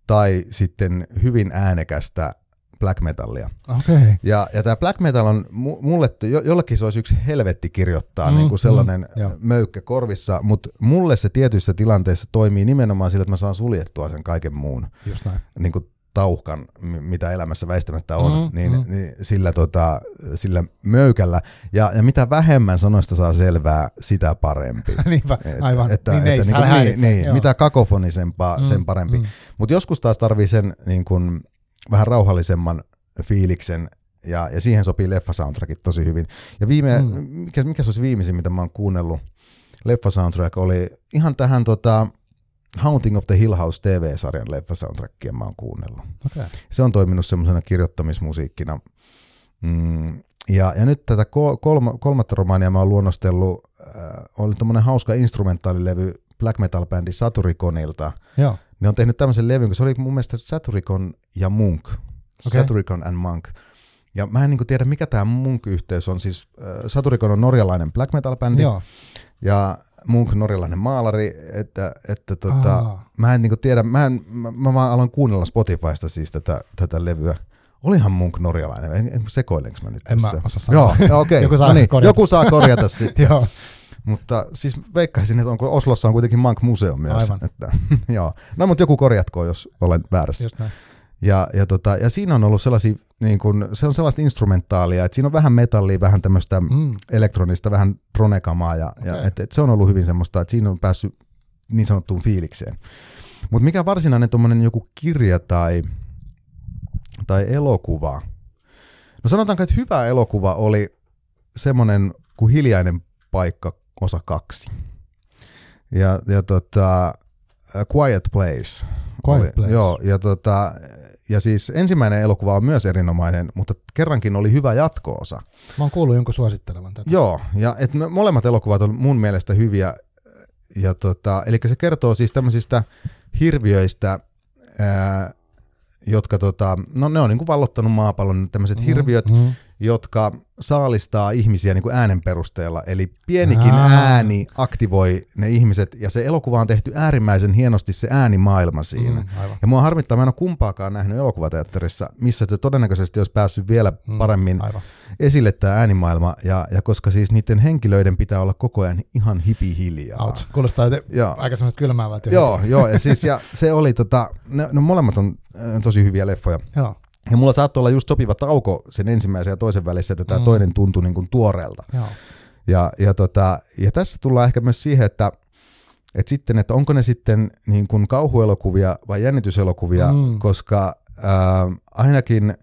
tai sitten hyvin äänekästä black metallia. Okay. Ja, ja tämä black metal on mulle, jo, jollekin se olisi yksi helvetti kirjoittaa, mm, niin kuin sellainen mm, möykkä korvissa, mutta mulle se tietyissä tilanteissa toimii nimenomaan sillä, että mä saan suljettua sen kaiken muun. Just näin. Niin kuin tauhkan, mitä elämässä väistämättä on, mm, niin, mm. niin sillä, tota, sillä möykällä. Ja, ja mitä vähemmän sanoista saa selvää, sitä parempi. (laughs) Niinpä, aivan. Että, niin, että, että, niin, niin, niin, mitä kakofonisempaa, mm, sen parempi. Mm. Mutta joskus taas tarvii sen niin kun, vähän rauhallisemman fiiliksen, ja, ja siihen sopii leffasoundtrackit tosi hyvin. Ja viime, mm. mikä, mikä se olisi viimeisin, mitä mä oon kuunnellut, leffasoundtrack oli ihan tähän tota, Haunting of the Hill House TV-sarjan leffasoundtrackia mä oon kuunnellut. Okay. Se on toiminut semmoisena kirjoittamismusiikkina. Mm, ja, ja nyt tätä kolma, kolmatta romaania mä oon luonnostellut, äh, oli tämmöinen hauska instrumentaalilevy black metal-bändi Saturiconilta. Joo. Ne on tehnyt tämmöisen levyn, kun se oli mun mielestä Saturicon ja Munk. Okay. Saturicon and Monk. Ja mä en niin tiedä, mikä tämä Munk-yhteys on. Siis äh, Saturicon on norjalainen black metal-bändi. Joo. Ja Munk norjalainen maalari, että, että tota, mä en niin tiedä, mä, en, mä, mä vaan aloin kuunnella Spotifysta siis tätä, tätä levyä. Olihan Munk norjalainen, en, en sekoilenko mä nyt En tässä? mä osaa sanoa. Joo, okei. Okay. (laughs) joku, saa no niin, korjata. joku saa korjata (laughs) sitten. Joo. Mutta siis veikkaisin, että onko Oslossa on kuitenkin Mank Museo myös. Aivan. Että, (laughs) joo. No mutta joku korjatkoon, jos olen väärässä. Just näin. Ja, ja, tota, ja siinä on ollut sellaisia, niin kun, se on sellaista instrumentaalia, että siinä on vähän metallia, vähän tämmöistä mm. elektronista, vähän tronekamaa, ja, okay. ja et, et se on ollut hyvin semmoista, että siinä on päässyt niin sanottuun fiilikseen. Mutta mikä varsinainen tuommoinen joku kirja tai, tai elokuva? No sanotaanko, että hyvä elokuva oli semmoinen kuin Hiljainen paikka osa kaksi. Ja, ja tota, Quiet Place. Quiet oli, Place. Joo, ja tota, ja siis ensimmäinen elokuva on myös erinomainen, mutta kerrankin oli hyvä jatko-osa. Mä oon kuullut jonkun suosittelevan tätä. Joo, ja et me, molemmat elokuvat on mun mielestä hyviä. Ja tota, eli se kertoo siis tämmöisistä hirviöistä, ää, jotka tota, no ne on niin kuin vallottanut maapallon, tämmöiset mm, hirviöt, mm jotka saalistaa ihmisiä niin kuin äänen perusteella. Eli pienikin Aa. ääni aktivoi ne ihmiset, ja se elokuva on tehty äärimmäisen hienosti se äänimaailma siinä. Mm, ja mua harmittaa, mä en ole kumpaakaan nähnyt elokuvateatterissa, missä se todennäköisesti olisi päässyt vielä mm, paremmin mm, esille tämä äänimaailma, ja, ja koska siis niiden henkilöiden pitää olla koko ajan ihan hipihiljaa. Ouch. Kuulostaa te, aika semmoista kylmäävää. Joo, joo, ja siis ja se oli tota, no, no molemmat on äh, tosi hyviä leffoja. Joo. Ja mulla saattoi olla just sopiva tauko sen ensimmäisen ja toisen välissä, että tämä mm. toinen tuntui niin kuin tuoreelta. Joo. Ja, ja, tota, ja tässä tullaan ehkä myös siihen, että, että, sitten, että onko ne sitten niin kuin kauhuelokuvia vai jännityselokuvia, mm. koska ää, ainakin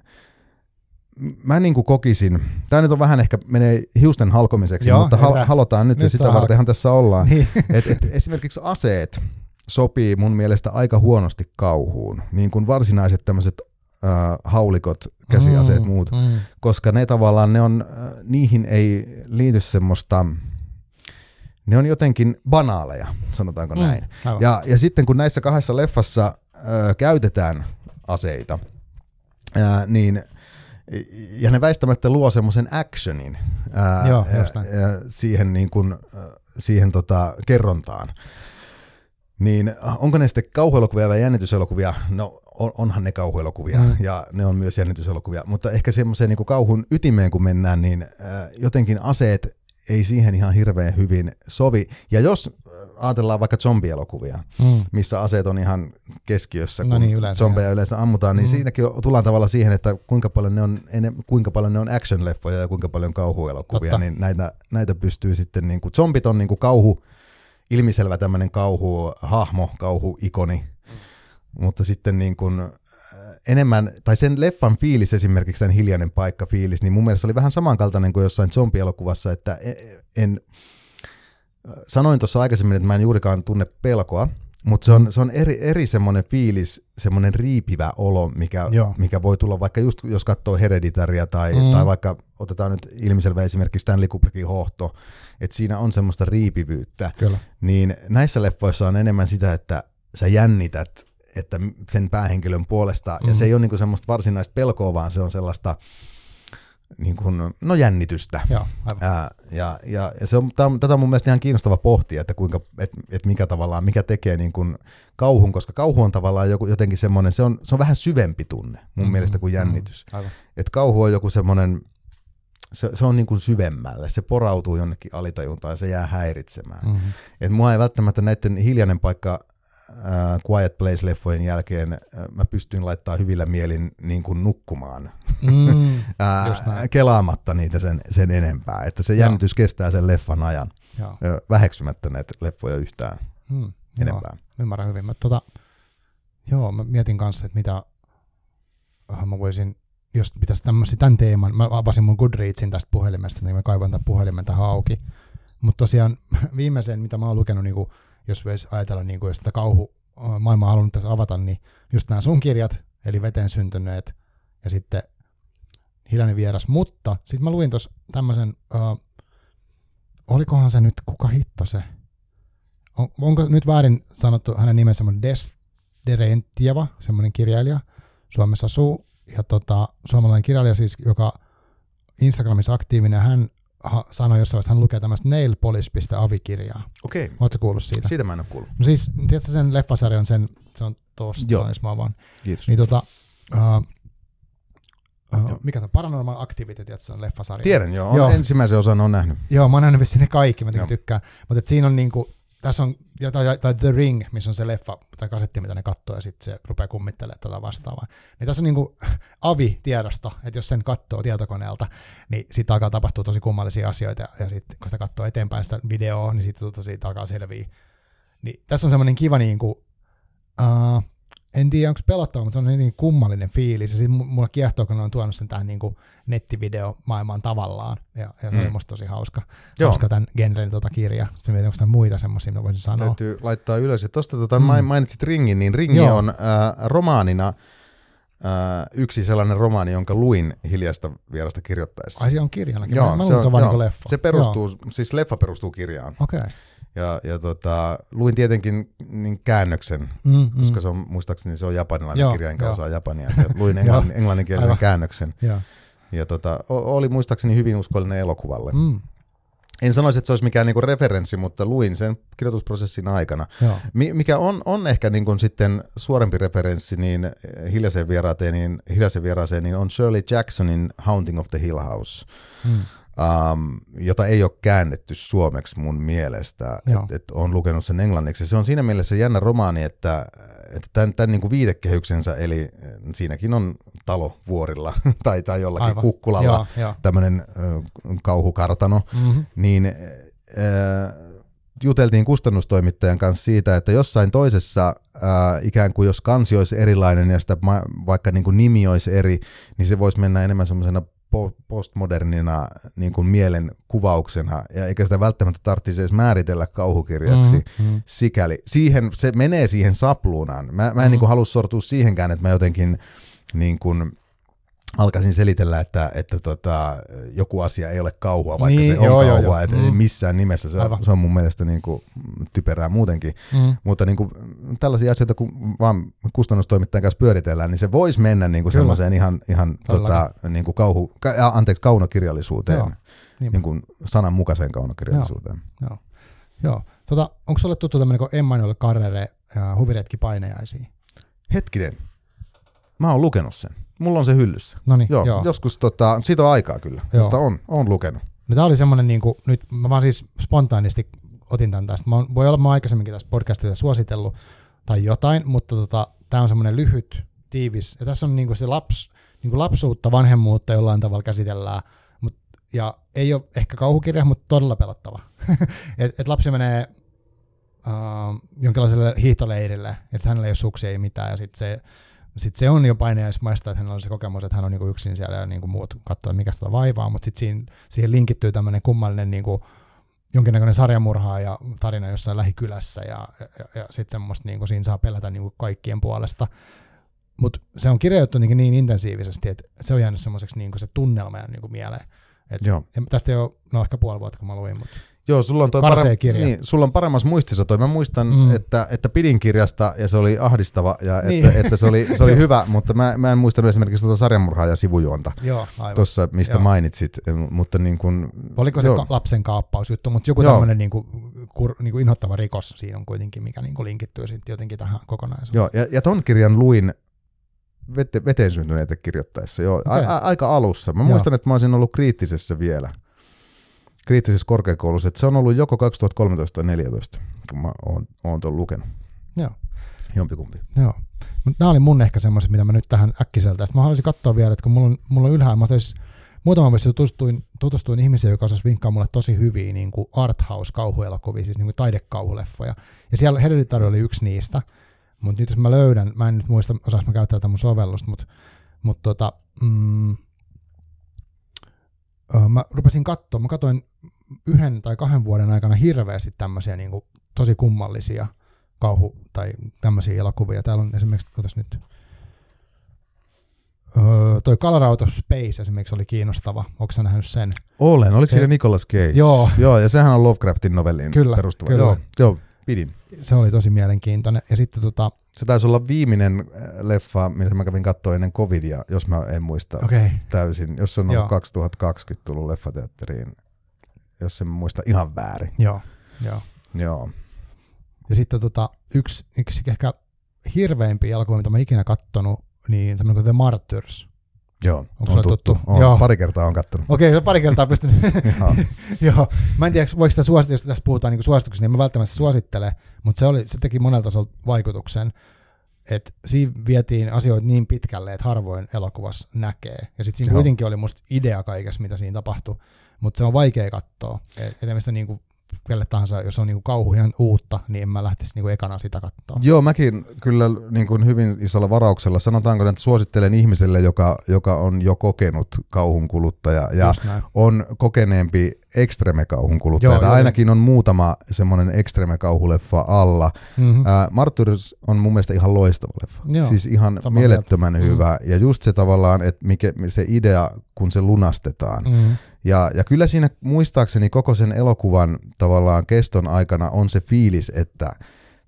mä niin kuin kokisin, tämä nyt on vähän ehkä menee hiusten halkomiseksi, Joo, mutta hal- halotaan nyt, nyt ja sitä vartenhan tässä ollaan. Niin. (laughs) et, et esimerkiksi aseet sopii mun mielestä aika huonosti kauhuun, niin kuin varsinaiset tämmöiset äh, haulikot, käsiaseet, mm, muut, mm. koska ne tavallaan, ne on, äh, niihin ei liity semmoista, ne on jotenkin banaaleja, sanotaanko mm, näin. Ja, ja sitten kun näissä kahdessa leffassa äh, käytetään aseita, äh, niin ja ne väistämättä luo semmoisen actionin ää, Joo, ää, siihen, niin kuin, siihen tota, kerrontaan. Niin onko ne sitten kauhuelokuvia vai jännityselokuvia? No on, onhan ne kauhuelokuvia mm. ja ne on myös jännityselokuvia, mutta ehkä semmoiseen niin kauhun ytimeen kun mennään, niin äh, jotenkin aseet ei siihen ihan hirveän hyvin sovi. Ja jos ajatellaan vaikka zombielokuvia, mm. missä aseet on ihan keskiössä, no kun niin, yleensä, zombeja yleensä ammutaan, niin mm. siinäkin tullaan tavalla siihen, että kuinka paljon ne on, kuinka paljon ne on action-leffoja ja kuinka paljon kauhuelokuvia, Totta. niin näitä, näitä pystyy sitten, niin kuin, zombit on niin kuin kauhu, ilmiselvä tämmöinen kauhu-hahmo, kauhu-ikoni, mm. Mutta sitten niin kuin, enemmän, tai sen leffan fiilis esimerkiksi, tämän hiljainen paikka fiilis, niin mun mielestä oli vähän samankaltainen kuin jossain zombielokuvassa, että e, en, sanoin tuossa aikaisemmin, että mä en juurikaan tunne pelkoa, mutta se on, se on eri, eri semmoinen fiilis, semmoinen riipivä olo, mikä, mikä voi tulla vaikka just, jos katsoo Hereditaria tai, mm. tai vaikka otetaan nyt ilmiselvä esimerkiksi Stanley Kubrickin hohto, että siinä on semmoista riipivyyttä. Kyllä. Niin näissä leffoissa on enemmän sitä, että sä jännität että sen päähenkilön puolesta, mm. ja se ei ole niin semmoista varsinaista pelkoa, vaan se on sellaista niin kuin, no jännitystä. Joo, Ää, ja, ja, ja se on, tämä, tätä on mun mielestä ihan kiinnostava pohtia, että kuinka, et, et mikä tavallaan, mikä tekee niin kuin kauhun, koska kauhu on tavallaan joku, jotenkin semmoinen, se on, se on vähän syvempi tunne mun mm-hmm, mielestä kuin jännitys. Mm, että kauhu on joku semmoinen, se, se on niin kuin syvemmälle, se porautuu jonnekin alitajuntaan ja se jää häiritsemään. Mm-hmm. Et mua ei välttämättä näiden hiljainen paikka äh, Quiet Place-leffojen jälkeen äh, mä pystyin laittaa hyvillä mielin niin kuin nukkumaan mm, (laughs) äh, kelaamatta niitä sen, sen enempää. Että se jännitys joo. kestää sen leffan ajan joo. väheksymättä näitä leffoja yhtään mm, enempää. Joo, ymmärrän hyvin. Mä, tota, joo, mä mietin kanssa, että mitä äh, mä voisin jos pitäisi tämmöisen tämän teeman, mä avasin mun Goodreadsin tästä puhelimesta, niin mä kaivan tämän puhelimen tähän auki. Mutta tosiaan (laughs) viimeisen, mitä mä oon lukenut niin kuin jos voisi ajatella, niin kuin jos tätä kauhu maailmaa halunnut tässä avata, niin just nämä sun kirjat, eli veteen syntyneet, ja sitten Hiljainen vieras, mutta sitten mä luin tuossa tämmöisen, uh, olikohan se nyt, kuka hitto se, on, onko nyt väärin sanottu hänen nimensä Des Derentieva, semmoinen kirjailija, Suomessa asuu, ja tota, suomalainen kirjailija siis, joka Instagramissa aktiivinen, hän sanoi jossain vaiheessa, hän lukee tämmöistä nailpolish.avi-kirjaa. Okei. Okay. Oletko kuullut siitä? Siitä mä en ole kuullut. No siis, tiedätkö sen leffasarjan, sen, se on tosta, Joo. jos mä vaan. Kiitos. Niin tota, uh, Uh, mikä tämä Paranormal Activity, tiedätkö, se on leffasarja. Tiedän, joo. joo. Ensimmäisen osan on nähnyt. Joo, mä oon nähnyt vissiin ne kaikki, mä tykkään. Mutta siinä on niinku, tässä on, tai, tai The Ring, missä on se leffa tai kasetti, mitä ne katsoo, ja sitten se rupeaa kummittelemaan tätä vastaavaa. Niin tässä on niinku (laughs) avi-tiedosto, että jos sen katsoo tietokoneelta, niin sitten alkaa tapahtua tosi kummallisia asioita, ja sitten kun sitä katsoo eteenpäin sitä videoa, niin sitten tota siitä alkaa selviä. Niin tässä on semmoinen kiva niinku, uh, en tiedä onko pelottava, mutta se on niin kummallinen fiilis. Ja sitten mulla kiehtoo, kun ne on tuonut sen tähän niin kuin nettivideomaailmaan tavallaan. Ja, ja se mm. oli musta tosi hauska, Joo. hauska tämän genren tota kirja. Sitten mietin, onko tämä muita semmoisia, mitä voisin sanoa. Täytyy laittaa ylös. Ja tuosta tota, mm. mainitsit Ringin, niin Ringi Joo. on äh, romaanina äh, yksi sellainen romaani, jonka luin hiljasta vierasta kirjoittaessa. Ai se on kirjanakin? Joo, mä, mä se, on, se, on joo, niin leffa. se perustuu, joo. siis leffa perustuu kirjaan. Okei. Okay. Ja, ja tota, luin tietenkin niin käännöksen, mm, mm. koska se on, muistaakseni se on japanilainen joo, kirja, enkä osaa japania. luin (laughs) englann, englanninkielisen Aivan. käännöksen. Ja, ja tota, oli muistaakseni hyvin uskollinen elokuvalle. Mm. En sanoisi, että se olisi mikään niinku referenssi, mutta luin sen kirjoitusprosessin aikana. Joo. Mikä on, on ehkä niinku sitten suorempi referenssi niin hiljaiseen, vieraaseen, niin hiljaiseen vieraaseen, niin on Shirley Jacksonin Haunting of the Hill House. Mm um, jota ei ole käännetty suomeksi mun mielestä, että et on lukenut sen englanniksi. Se on siinä mielessä jännä romaani, että, että tämän, tämän niin kuin viitekehyksensä, eli eh, siinäkin on talo vuorilla (laughs) tai, tai jollakin Aivan. kukkulalla tämmöinen kauhukartano, mm-hmm. niin äh, juteltiin kustannustoimittajan kanssa siitä, että jossain toisessa äh, ikään kuin jos kansi olisi erilainen ja sitä vaikka niin kuin nimi olisi eri, niin se voisi mennä enemmän semmoisena postmodernina niin kuin mielen kuvauksena, ja eikä sitä välttämättä tarvitsisi edes määritellä kauhukirjaksi mm, mm. sikäli. Siihen, se menee siihen sapluunaan. Mä, mä en mm. niin kuin halua sortua siihenkään, että mä jotenkin niin kuin, alkaisin selitellä, että, että tota, joku asia ei ole kauhua, vaikka niin, se on joo, kauhua, joo, että mm. missään nimessä se, on, se on mun mielestä niin kuin typerää muutenkin. Mm. Mutta niin kuin, tällaisia asioita, kun vaan kustannustoimittajan kanssa pyöritellään, niin se voisi mennä niin kuin semmoiseen ihan, ihan tota, niin kuin kauhu, anteeksi, kaunokirjallisuuteen, joo, niin kuin sananmukaiseen kaunokirjallisuuteen. Joo, joo. Joo. Tota, onko sulle tuttu tämmöinen kuin Emmanuel Carrere ja huviretki painejaisiin? Hetkinen. Mä oon lukenut sen. Mulla on se hyllyssä. No niin, Joo, joo. joskus tota, siitä on aikaa kyllä, Joo. mutta on, on lukenut. No tämä oli semmoinen, niin kuin, nyt mä vaan siis spontaanisti otin tämän tästä. Mä oon, voi olla, mä oon aikaisemminkin tässä podcastissa suositellut tai jotain, mutta tota, tämä on semmoinen lyhyt, tiivis. Ja tässä on niin kuin se laps, niin kuin lapsuutta, vanhemmuutta jollain tavalla käsitellään. Mut, ja ei ole ehkä kauhukirja, mutta todella pelottava. (laughs) et, et lapsi menee uh, jonkinlaiselle hiihtoleirille, että hänellä ei ole suksia ei mitään, ja sitten se, sit se on jo paineismaista, että hänellä on se kokemus, että hän on niinku yksin siellä ja niinku muut katsoo, mikä sitä vaivaa, mutta sitten siihen, siihen linkittyy tämmöinen kummallinen niinku, jonkinnäköinen sarjamurhaa ja tarina jossain lähikylässä, ja, ja, ja sitten semmoista, niinku, siinä saa pelätä niinku kaikkien puolesta. Mutta se on kirjoitettu niin, niin intensiivisesti, että se on jäänyt semmoiseksi niinku se tunnelma ja niinku mieleen. Et, Joo. ja tästä ei ole, no ehkä puoli vuotta, kun mä luin, mutta Joo, sulla on, toi Karsee kirja. niin, sulla on paremmassa muistissa toi. Mä muistan, Mm. että, että pidin kirjasta ja se oli ahdistava ja Niin. että, että se oli, se oli (laughs) hyvä, mutta mä, mä en muistanut esimerkiksi tuota sarjamurhaa ja sivujuonta joo, aivan. tuossa, mistä Joo. mainitsit, mutta niin kuin, Oliko se joo. ka- lapsen kaappausjuttu, mutta joku tämmöinen kur, niinku inhottava rikos siinä on kuitenkin, mikä niinku linkittyy sitten jotenkin tähän kokonaisuuteen. Joo, ja, ja ton kirjan luin vete, veteen syntyneitä kirjoittaessa, joo, a, Okei. a, aika alussa. Mä Joo. muistan, että mä olisin ollut kriittisessä vielä, kriittisessä korkeakoulussa, että se on ollut joko 2013 tai 2014, kun mä oon, oon ton lukenut. Joo. Jompikumpi. Joo. Mutta nämä oli mun ehkä semmoiset, mitä mä nyt tähän äkkiseltä. Sitten mä haluaisin katsoa vielä, että kun mulla on, mulla on ylhäällä, mä teis, muutama vuosi tutustuin, tutustuin ihmiseen, joka osasi vinkkaa mulle tosi hyviä niin kuin arthouse-kauhuelokuvia, siis niin kuin taidekauhuleffoja. Ja siellä Hereditary oli yksi niistä. Mutta nyt jos mä löydän, mä en nyt muista, osaas mä käyttää tätä mun sovellusta, mutta mut tota, mm, mä rupesin katsoa, mä katsoin yhden tai kahden vuoden aikana hirveästi tämmöisiä niin kuin, tosi kummallisia kauhu- tai tämmöisiä elokuvia. Täällä on esimerkiksi, otas nyt, öö, toi Color Out of Space esimerkiksi oli kiinnostava. Onko sä nähnyt sen? Olen, oliko Se- siinä Nicolas Cage? Joo. Joo, ja sehän on Lovecraftin novelliin Kyllä, perustuva. kyllä. Joo, joo, pidin. Se oli tosi mielenkiintoinen. Ja sitten tota, Se taisi olla viimeinen äh, leffa, mitä mä kävin katsoa ennen covidia, jos mä en muista okay. täysin. Jos se on ollut Joo. 2020 tullut leffateatteriin, jos en muista ihan väärin. joo, joo. Joo. Ja sitten tota, yksi, yksi ehkä hirveimpiä elokuvia, mitä mä ikinä kattonut, niin semmoinen kuin The Martyrs. Joo, sulle on tuttu. tuttu? On, Joo. pari kertaa on kattonut. Okei, okay, pari kertaa pystynyt. Joo. (laughs) Joo, mä en tiedä, voiko sitä suositella, jos tässä puhutaan niin suosituksista, niin mä välttämättä suosittele, mutta se, oli, se teki monella tasolla vaikutuksen, että siinä vietiin asioita niin pitkälle, että harvoin elokuvassa näkee. Ja sitten siinä Joo. kuitenkin oli musta idea kaikessa, mitä siinä tapahtui, mutta se on vaikea katsoa. Et, et niin kuin, kelle tahansa, jos on niin kuin kauhu ihan uutta, niin en mä lähtisi niin kuin ekana sitä katsoa. Joo, mäkin kyllä niin kuin hyvin isolla varauksella, sanotaanko, että suosittelen ihmiselle, joka, joka on jo kokenut kauhun kuluttaja ja on kokeneempi ekstreme-kauhun kuluttaja, Joo, tai joo. ainakin on muutama semmoinen ekstreme-kauhuleffa alla. Mm-hmm. Ää, Martyrs on mun mielestä ihan loistava leffa. Joo, siis ihan mielettömän mieltä. hyvä. Ja just se tavallaan, että mikä, se idea, kun se lunastetaan. Mm-hmm. Ja, ja kyllä siinä muistaakseni koko sen elokuvan tavallaan keston aikana on se fiilis, että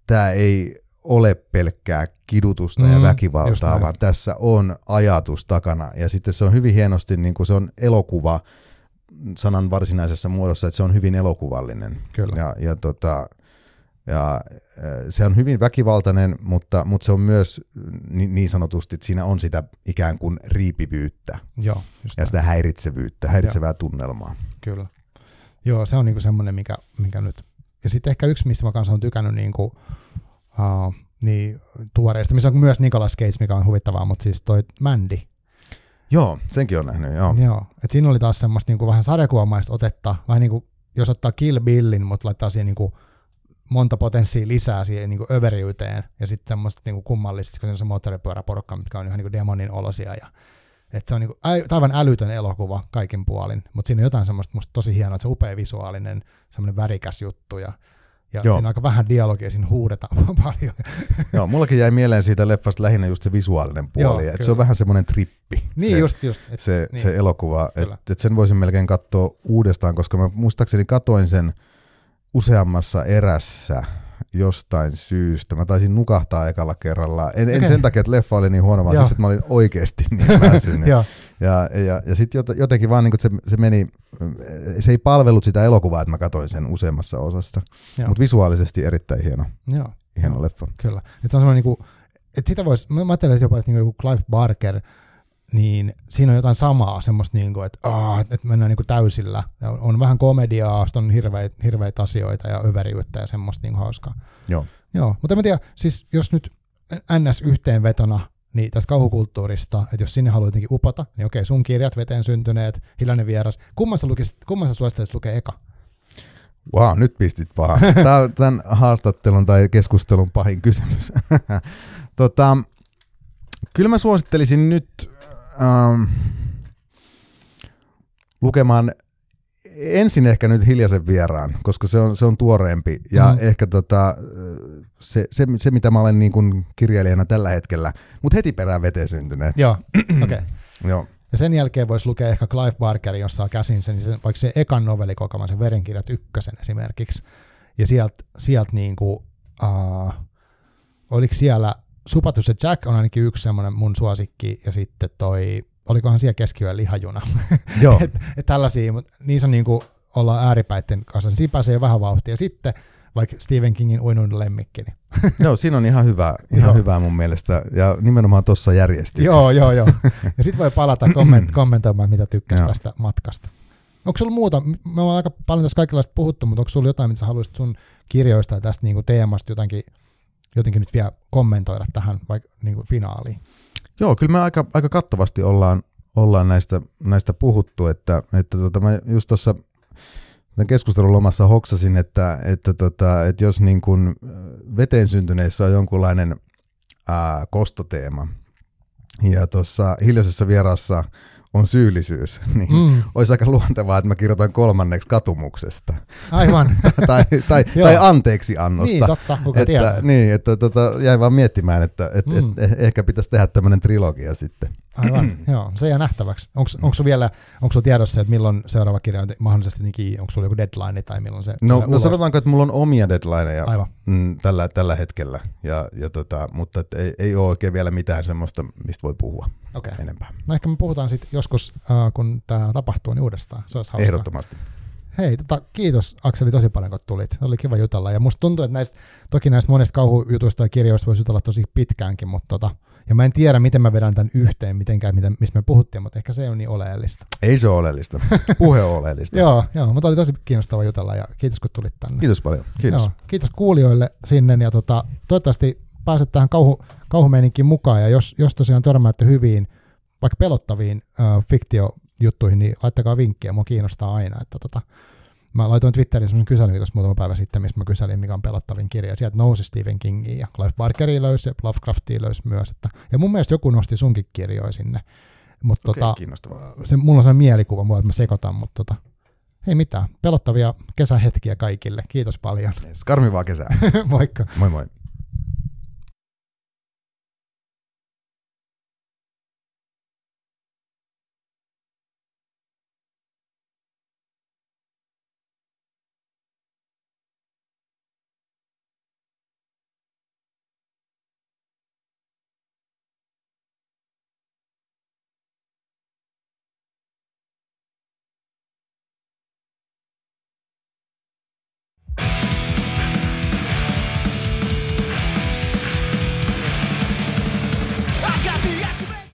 tämä ei ole pelkkää kidutusta mm, ja väkivaltaa, vaan tässä on ajatus takana. Ja sitten se on hyvin hienosti, niin kuin se on elokuva sanan varsinaisessa muodossa, että se on hyvin elokuvallinen. Kyllä. Ja, ja, tota, ja äh, se on hyvin väkivaltainen, mutta, mutta se on myös niin, sanotusti, että siinä on sitä ikään kuin riipivyyttä Joo, just ja näin. sitä häiritsevyyttä, häiritsevää tunnelmaa. Kyllä. Joo, se on niinku semmoinen, mikä, mikä nyt... Ja sitten ehkä yksi, mistä mä kanssa on tykännyt niinku, uh, niin tuoreista, missä on myös Nicolas Cage, mikä on huvittavaa, mutta siis toi Mandy. Joo, senkin on nähnyt, joo. Joo. Et siinä oli taas semmoista niinku vähän sarjakuvamaista otetta, vähän niin kuin jos ottaa Kill Billin, mutta laittaa siihen niinku monta potenssia lisää siihen niinku överiyteen, ja sitten semmoista niinku kummallista, kun se on se moottoripyöräporukka, mitkä on ihan niinku demonin olosia, ja et se on niinku ä, aivan älytön elokuva kaikin puolin, mutta siinä on jotain semmoista musta tosi hienoa, että se on upea visuaalinen, semmoinen värikäs juttu, ja, ja Joo. siinä on aika vähän dialogia, siinä huudetaan (laughs) paljon. Joo, mullakin jäi mieleen siitä leffasta lähinnä just se visuaalinen puoli, Joo, että se on vähän semmoinen trippi. niin se, just, just. Et, se, niin. se elokuva, että et sen voisin melkein katsoa uudestaan, koska mä muistaakseni katoin sen useammassa erässä, jostain syystä. Mä taisin nukahtaa ekalla kerralla. En, en Okei. sen takia, että leffa oli niin huono, vaan siksi, että mä olin oikeasti niin (laughs) väsynyt. Joo, Ja, ja, ja sitten jotenkin vaan niin se, se meni, se ei palvellut sitä elokuvaa, että mä katsoin sen useammassa osassa. Mutta visuaalisesti erittäin hieno, joo. hieno Joo. leffa. Kyllä. Että se on semmoinen niinku, että sitä voisi, mä ajattelen jopa, että niinku joku Clive Barker, niin siinä on jotain samaa, semmoista niinku, että, aah, että mennään niinku täysillä. Ja on, on vähän komediaa, sitten on hirveitä, hirveitä asioita ja överiyttä ja semmoista niinku hauskaa. Joo. Joo, mutta en mä tiedä, siis jos nyt NS yhteenvetona, niin tästä kauhukulttuurista, että jos sinne haluaa jotenkin upota, niin okei, sun kirjat, veteen syntyneet, hiljainen vieras. Kumman sä, lukisit, kumman sä suosittelisit lukea eka? Wow, nyt pistit paha. (laughs) Tämä tämän haastattelun tai keskustelun pahin kysymys. (laughs) tota, kyllä mä suosittelisin nyt ähm, lukemaan ensin ehkä nyt hiljaisen vieraan, koska se on, se on tuoreempi. Ja mm. ehkä tota, se, se, se, mitä mä olen niin kuin kirjailijana tällä hetkellä, mutta heti perään veteen syntyneet. Joo, (clears throat) okei. Okay. Joo. Ja sen jälkeen voisi lukea ehkä Clive Barkerin, jos saa käsin sen, niin sen, vaikka se ekan novellikokoelman, se Verenkirjat ykkösen esimerkiksi. Ja sieltä sielt niinku, uh, oliko siellä Supatus ja Jack on ainakin yksi semmoinen mun suosikki, ja sitten toi, olikohan siellä keskiyön lihajuna. (laughs) Joo. et, et tällaisia, mutta niissä on niinku, ollaan ääripäitten kanssa, niin siinä pääsee jo vähän vauhtia. Ja sitten vaikka Stephen Kingin Uinun lemmikki. Niin. (laughs) Joo, siinä on ihan hyvä, ihan hyvä mun mielestä. Ja nimenomaan tuossa järjestyksessä. joo, joo, joo. Ja sitten voi palata (clears throat) komment, kommentoimaan, mitä tykkäsi tästä matkasta. Onko sulla muuta, me ollaan aika paljon tässä kaikenlaista puhuttu, mutta onko sulla jotain, mitä sä haluaisit sun kirjoista ja tästä niinku teemasta jotenkin, jotenkin nyt vielä kommentoida tähän vaikka niinku finaaliin? Joo, kyllä me aika, aika kattavasti ollaan, ollaan näistä, näistä puhuttu, että, että tota, mä just tuossa tämän keskustelun lomassa hoksasin, että, että, tota, että jos niin kuin veteen syntyneissä on jonkunlainen ää, kostoteema ja tuossa hiljaisessa vierassa on syyllisyys, (laughs) niin mm. Olisi aika luontevaa, että mä kirjoitan kolmanneksi katumuksesta aivan. (laughs) tai, tai, tai (laughs) anteeksi annosta. niin, totta, kuka että, tietää. niin, että tota, jäin vaan miettimään, että et, Mm. et, et, ehkä pitäisi tehdä tämmöinen trilogia sitten. Aivan, (clears throat) joo, se jää nähtäväksi. Onko sulla vielä, onko sulla tiedossa, että milloin seuraava kirja on mahdollisesti, niin onko sulla joku deadline tai milloin se No, no ulos? sanotaanko, että mulla on omia deadlineja Aivan, mm, tällä, tällä hetkellä, ja, ja tota, mutta et ei, ei ole oikein vielä mitään semmoista, mistä voi puhua. Okay. enempää. No ehkä me puhutaan sitten joskus, äh, kun tämä tapahtuu, niin uudestaan. Se olisi hauskaa. Ehdottomasti. Hei, tota, kiitos Akseli tosi paljon, kun tulit. Oli kiva jutella. Ja musta tuntuu, että näistä, toki näistä monista kauhujutuista ja kirjoista voisi jutella tosi pitkäänkin, mutta tota, ja mä en tiedä, miten mä vedän tämän yhteen, mitenkään, mitä, mistä me puhuttiin, mutta ehkä se on niin oleellista. Ei se ole oleellista. Puhe on oleellista. (laughs) Joo, joo, mutta oli tosi kiinnostava jutella ja kiitos, kun tulit tänne. Kiitos paljon. Kiitos. Joo, kiitos kuulijoille sinne ja tota, toivottavasti pääset tähän kauhu, kauhumeininkiin mukaan ja jos, jos tosiaan törmäätte hyviin, vaikka pelottaviin äh, fiktiojuttuihin, niin laittakaa vinkkejä, mua kiinnostaa aina. Että tota, mä laitoin Twitteriin semmoisen kyselyn tuossa muutama päivä sitten, missä mä kyselin, mikä on pelottavin kirja. Sieltä nousi Stephen Kingia ja Clive Barkeria löysi ja Lovecraftia löysi myös. Että, ja mun mielestä joku nosti sunkin kirjoja sinne. Mutta Okei, tota, kiinnostavaa. se, mulla on sellainen mielikuva, mulla, että mä sekoitan, mutta tota, ei mitään. Pelottavia kesähetkiä kaikille. Kiitos paljon. Yes, Karmivaa kesää. (laughs) Moikka. Moi moi.